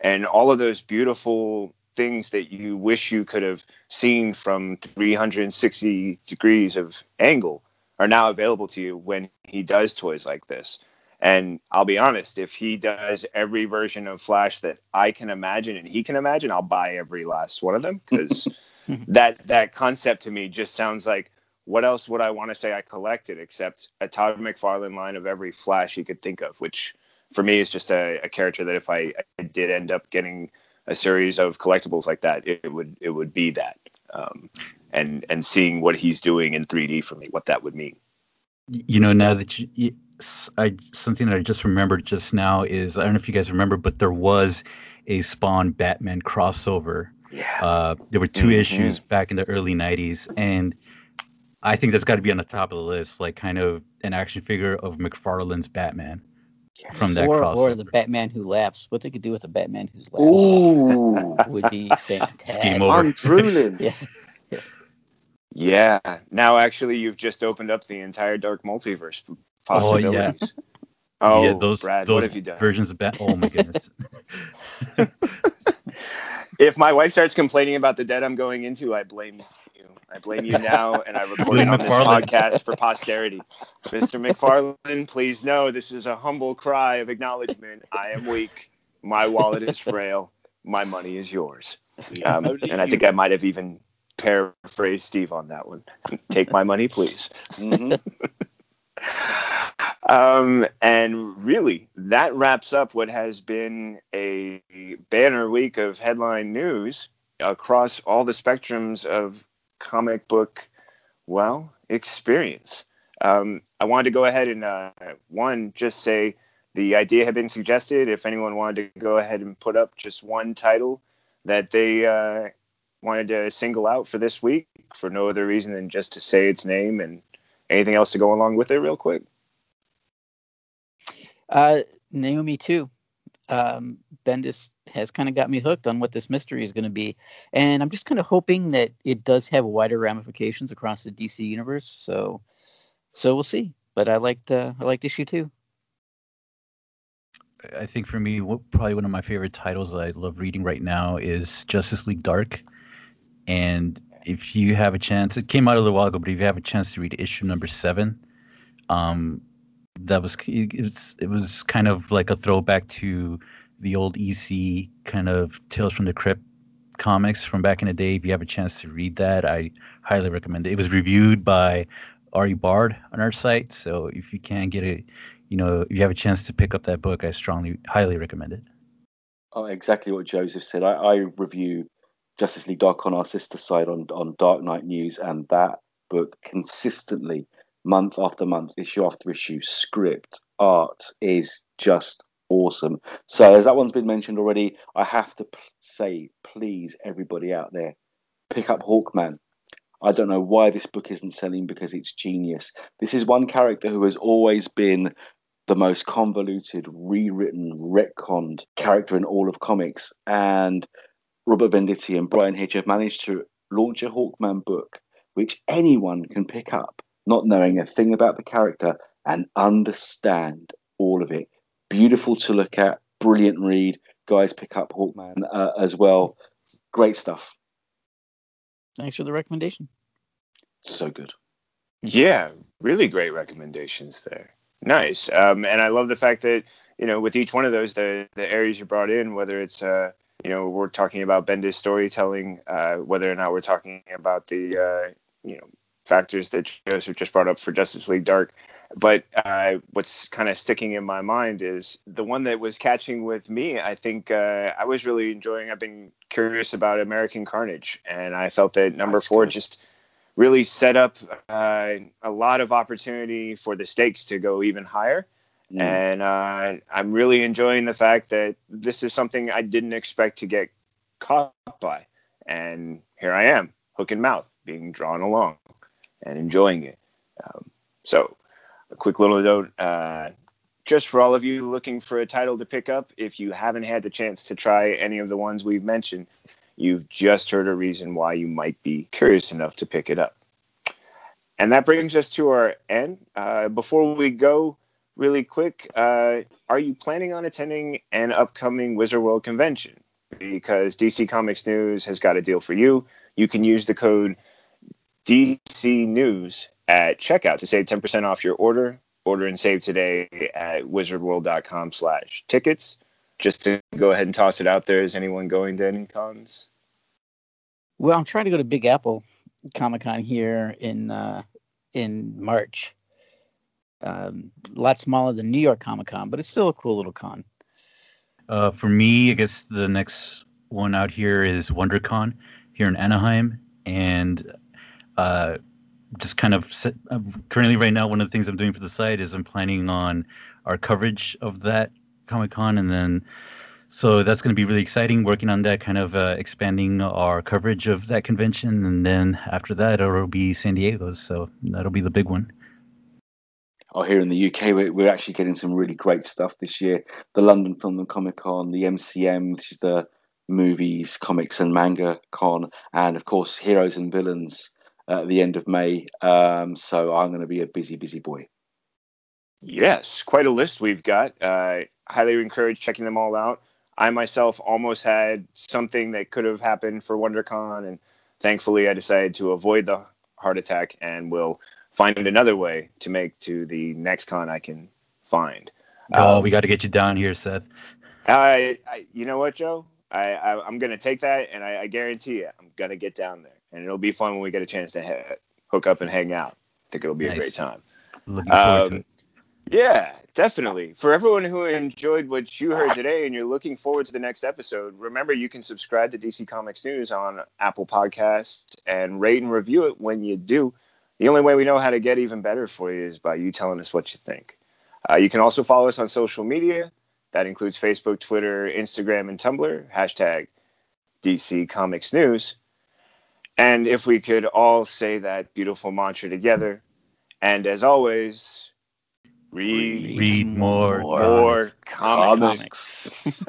And all of those beautiful things that you wish you could have seen from 360 degrees of angle are now available to you when he does toys like this. And I'll be honest, if he does every version of Flash that I can imagine and he can imagine, I'll buy every last one of them because that that concept to me just sounds like what else would I want to say I collected except a Todd McFarlane line of every Flash you could think of, which for me is just a, a character that if I, I did end up getting a series of collectibles like that, it, it would it would be that. Um, and and seeing what he's doing in 3D for me, what that would mean. You know, now that you, I something that I just remembered just now is I don't know if you guys remember, but there was a Spawn Batman crossover. Yeah. Uh, there were 2 mm-hmm. issues back in the early '90s, and I think that's got to be on the top of the list, like kind of an action figure of McFarlane's Batman from that or, crossover. Or the Batman who laughs. What they could do with a Batman who's laughs Ooh. would be fantastic. Game over. I'm drooling. yeah. Yeah. Now, actually, you've just opened up the entire Dark Multiverse possibilities. Oh, yeah. Oh, yeah, those, Brad, those what have you done? Versions of Bat. Oh my goodness. if my wife starts complaining about the debt I'm going into, I blame you. I blame you now, and I record it on this podcast for posterity. Mr. McFarlane, please know this is a humble cry of acknowledgement. I am weak. My wallet is frail. My money is yours. Um, and I think I might have even paraphrased Steve on that one. Take my money, please. Mm-hmm. Um, and really, that wraps up what has been a banner week of headline news across all the spectrums of comic book, well, experience. Um, I wanted to go ahead and, uh, one, just say the idea had been suggested. If anyone wanted to go ahead and put up just one title that they uh, wanted to single out for this week for no other reason than just to say its name and anything else to go along with it, real quick. Uh, Naomi too. Um, Bendis has kind of got me hooked on what this mystery is going to be, and I'm just kind of hoping that it does have wider ramifications across the DC universe. So, so we'll see. But I liked uh, I liked issue two. I think for me, probably one of my favorite titles that I love reading right now is Justice League Dark. And if you have a chance, it came out a little while ago, but if you have a chance to read issue number seven, um, that was it was, it was kind of like a throwback to the old EC kind of Tales from the Crypt comics from back in the day. If you have a chance to read that, I highly recommend it. It was reviewed by Ari Bard on our site, so if you can get it, you know, if you have a chance to pick up that book, I strongly, highly recommend it. Oh, exactly what Joseph said. I, I review Justice League Dark on our sister side on on Dark Knight News, and that book consistently month after month, issue after issue, script, art is just awesome. So, as that one's been mentioned already, I have to p- say, please, everybody out there, pick up Hawkman. I don't know why this book isn't selling because it's genius. This is one character who has always been the most convoluted, rewritten, retconned character in all of comics. And Robert Venditti and Bryan Hitch have managed to launch a Hawkman book, which anyone can pick up not knowing a thing about the character and understand all of it. Beautiful to look at, brilliant read. Guys, pick up Hawkman uh, as well. Great stuff. Thanks for the recommendation. So good. Yeah, really great recommendations there. Nice. Um, and I love the fact that, you know, with each one of those, the, the areas you brought in, whether it's, uh, you know, we're talking about Bendis storytelling, uh, whether or not we're talking about the, uh, you know, factors that Joseph just brought up for Justice League Dark. But uh, what's kind of sticking in my mind is the one that was catching with me. I think uh, I was really enjoying. I've been curious about American Carnage, and I felt that number That's four good. just really set up uh, a lot of opportunity for the stakes to go even higher. Mm. And uh, I'm really enjoying the fact that this is something I didn't expect to get caught by. And here I am, hook and mouth, being drawn along and enjoying it. Um, so, a quick little note uh, just for all of you looking for a title to pick up, if you haven't had the chance to try any of the ones we've mentioned, you've just heard a reason why you might be curious enough to pick it up. And that brings us to our end. Uh, before we go, really quick, uh, are you planning on attending an upcoming Wizard World convention? Because DC Comics News has got a deal for you. You can use the code DC News at checkout to save 10% off your order. Order and save today at wizardworld.com slash tickets. Just to go ahead and toss it out there, is anyone going to any cons? Well, I'm trying to go to Big Apple Comic Con here in uh, in March. Um, a lot smaller than New York Comic Con, but it's still a cool little con. Uh, for me, I guess the next one out here is WonderCon here in Anaheim, and uh, just kind of set, uh, currently right now, one of the things I'm doing for the site is I'm planning on our coverage of that Comic Con, and then so that's going to be really exciting. Working on that, kind of uh, expanding our coverage of that convention, and then after that, it'll be San Diego. So that'll be the big one. Oh, here in the UK, we're, we're actually getting some really great stuff this year. The London Film and Comic Con, the MCM, which is the movies, comics, and manga con, and of course, Heroes and Villains at the end of May. Um, so I'm going to be a busy, busy boy. Yes, quite a list we've got. Uh, highly encourage checking them all out. I myself almost had something that could have happened for WonderCon, and thankfully I decided to avoid the heart attack and will find another way to make to the next con I can find. Oh, um, we got to get you down here, Seth. I, I you know what, Joe? I, I am gonna take that, and I, I guarantee you, I'm gonna get down there and it'll be fun when we get a chance to ha- hook up and hang out. I think it'll be nice. a great time. Looking forward um, to it. Yeah, definitely. For everyone who enjoyed what you heard today and you're looking forward to the next episode, remember you can subscribe to DC Comics News on Apple Podcasts and rate and review it when you do. The only way we know how to get even better for you is by you telling us what you think. Uh, you can also follow us on social media. That includes Facebook, Twitter, Instagram, and Tumblr. Hashtag DC Comics News. And if we could all say that beautiful mantra together. And as always, read, read more, more comics. comics.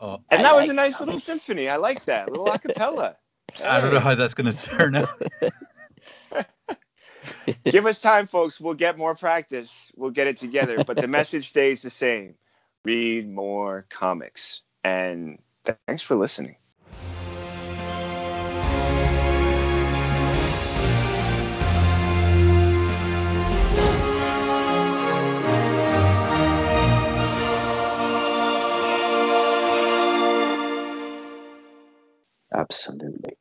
oh, and that I was a nice comics. little symphony. I like that. A little acapella. I don't know how that's going to turn out. Give us time, folks. We'll get more practice. We'll get it together. But the message stays the same read more comics. And thanks for listening. Absolutely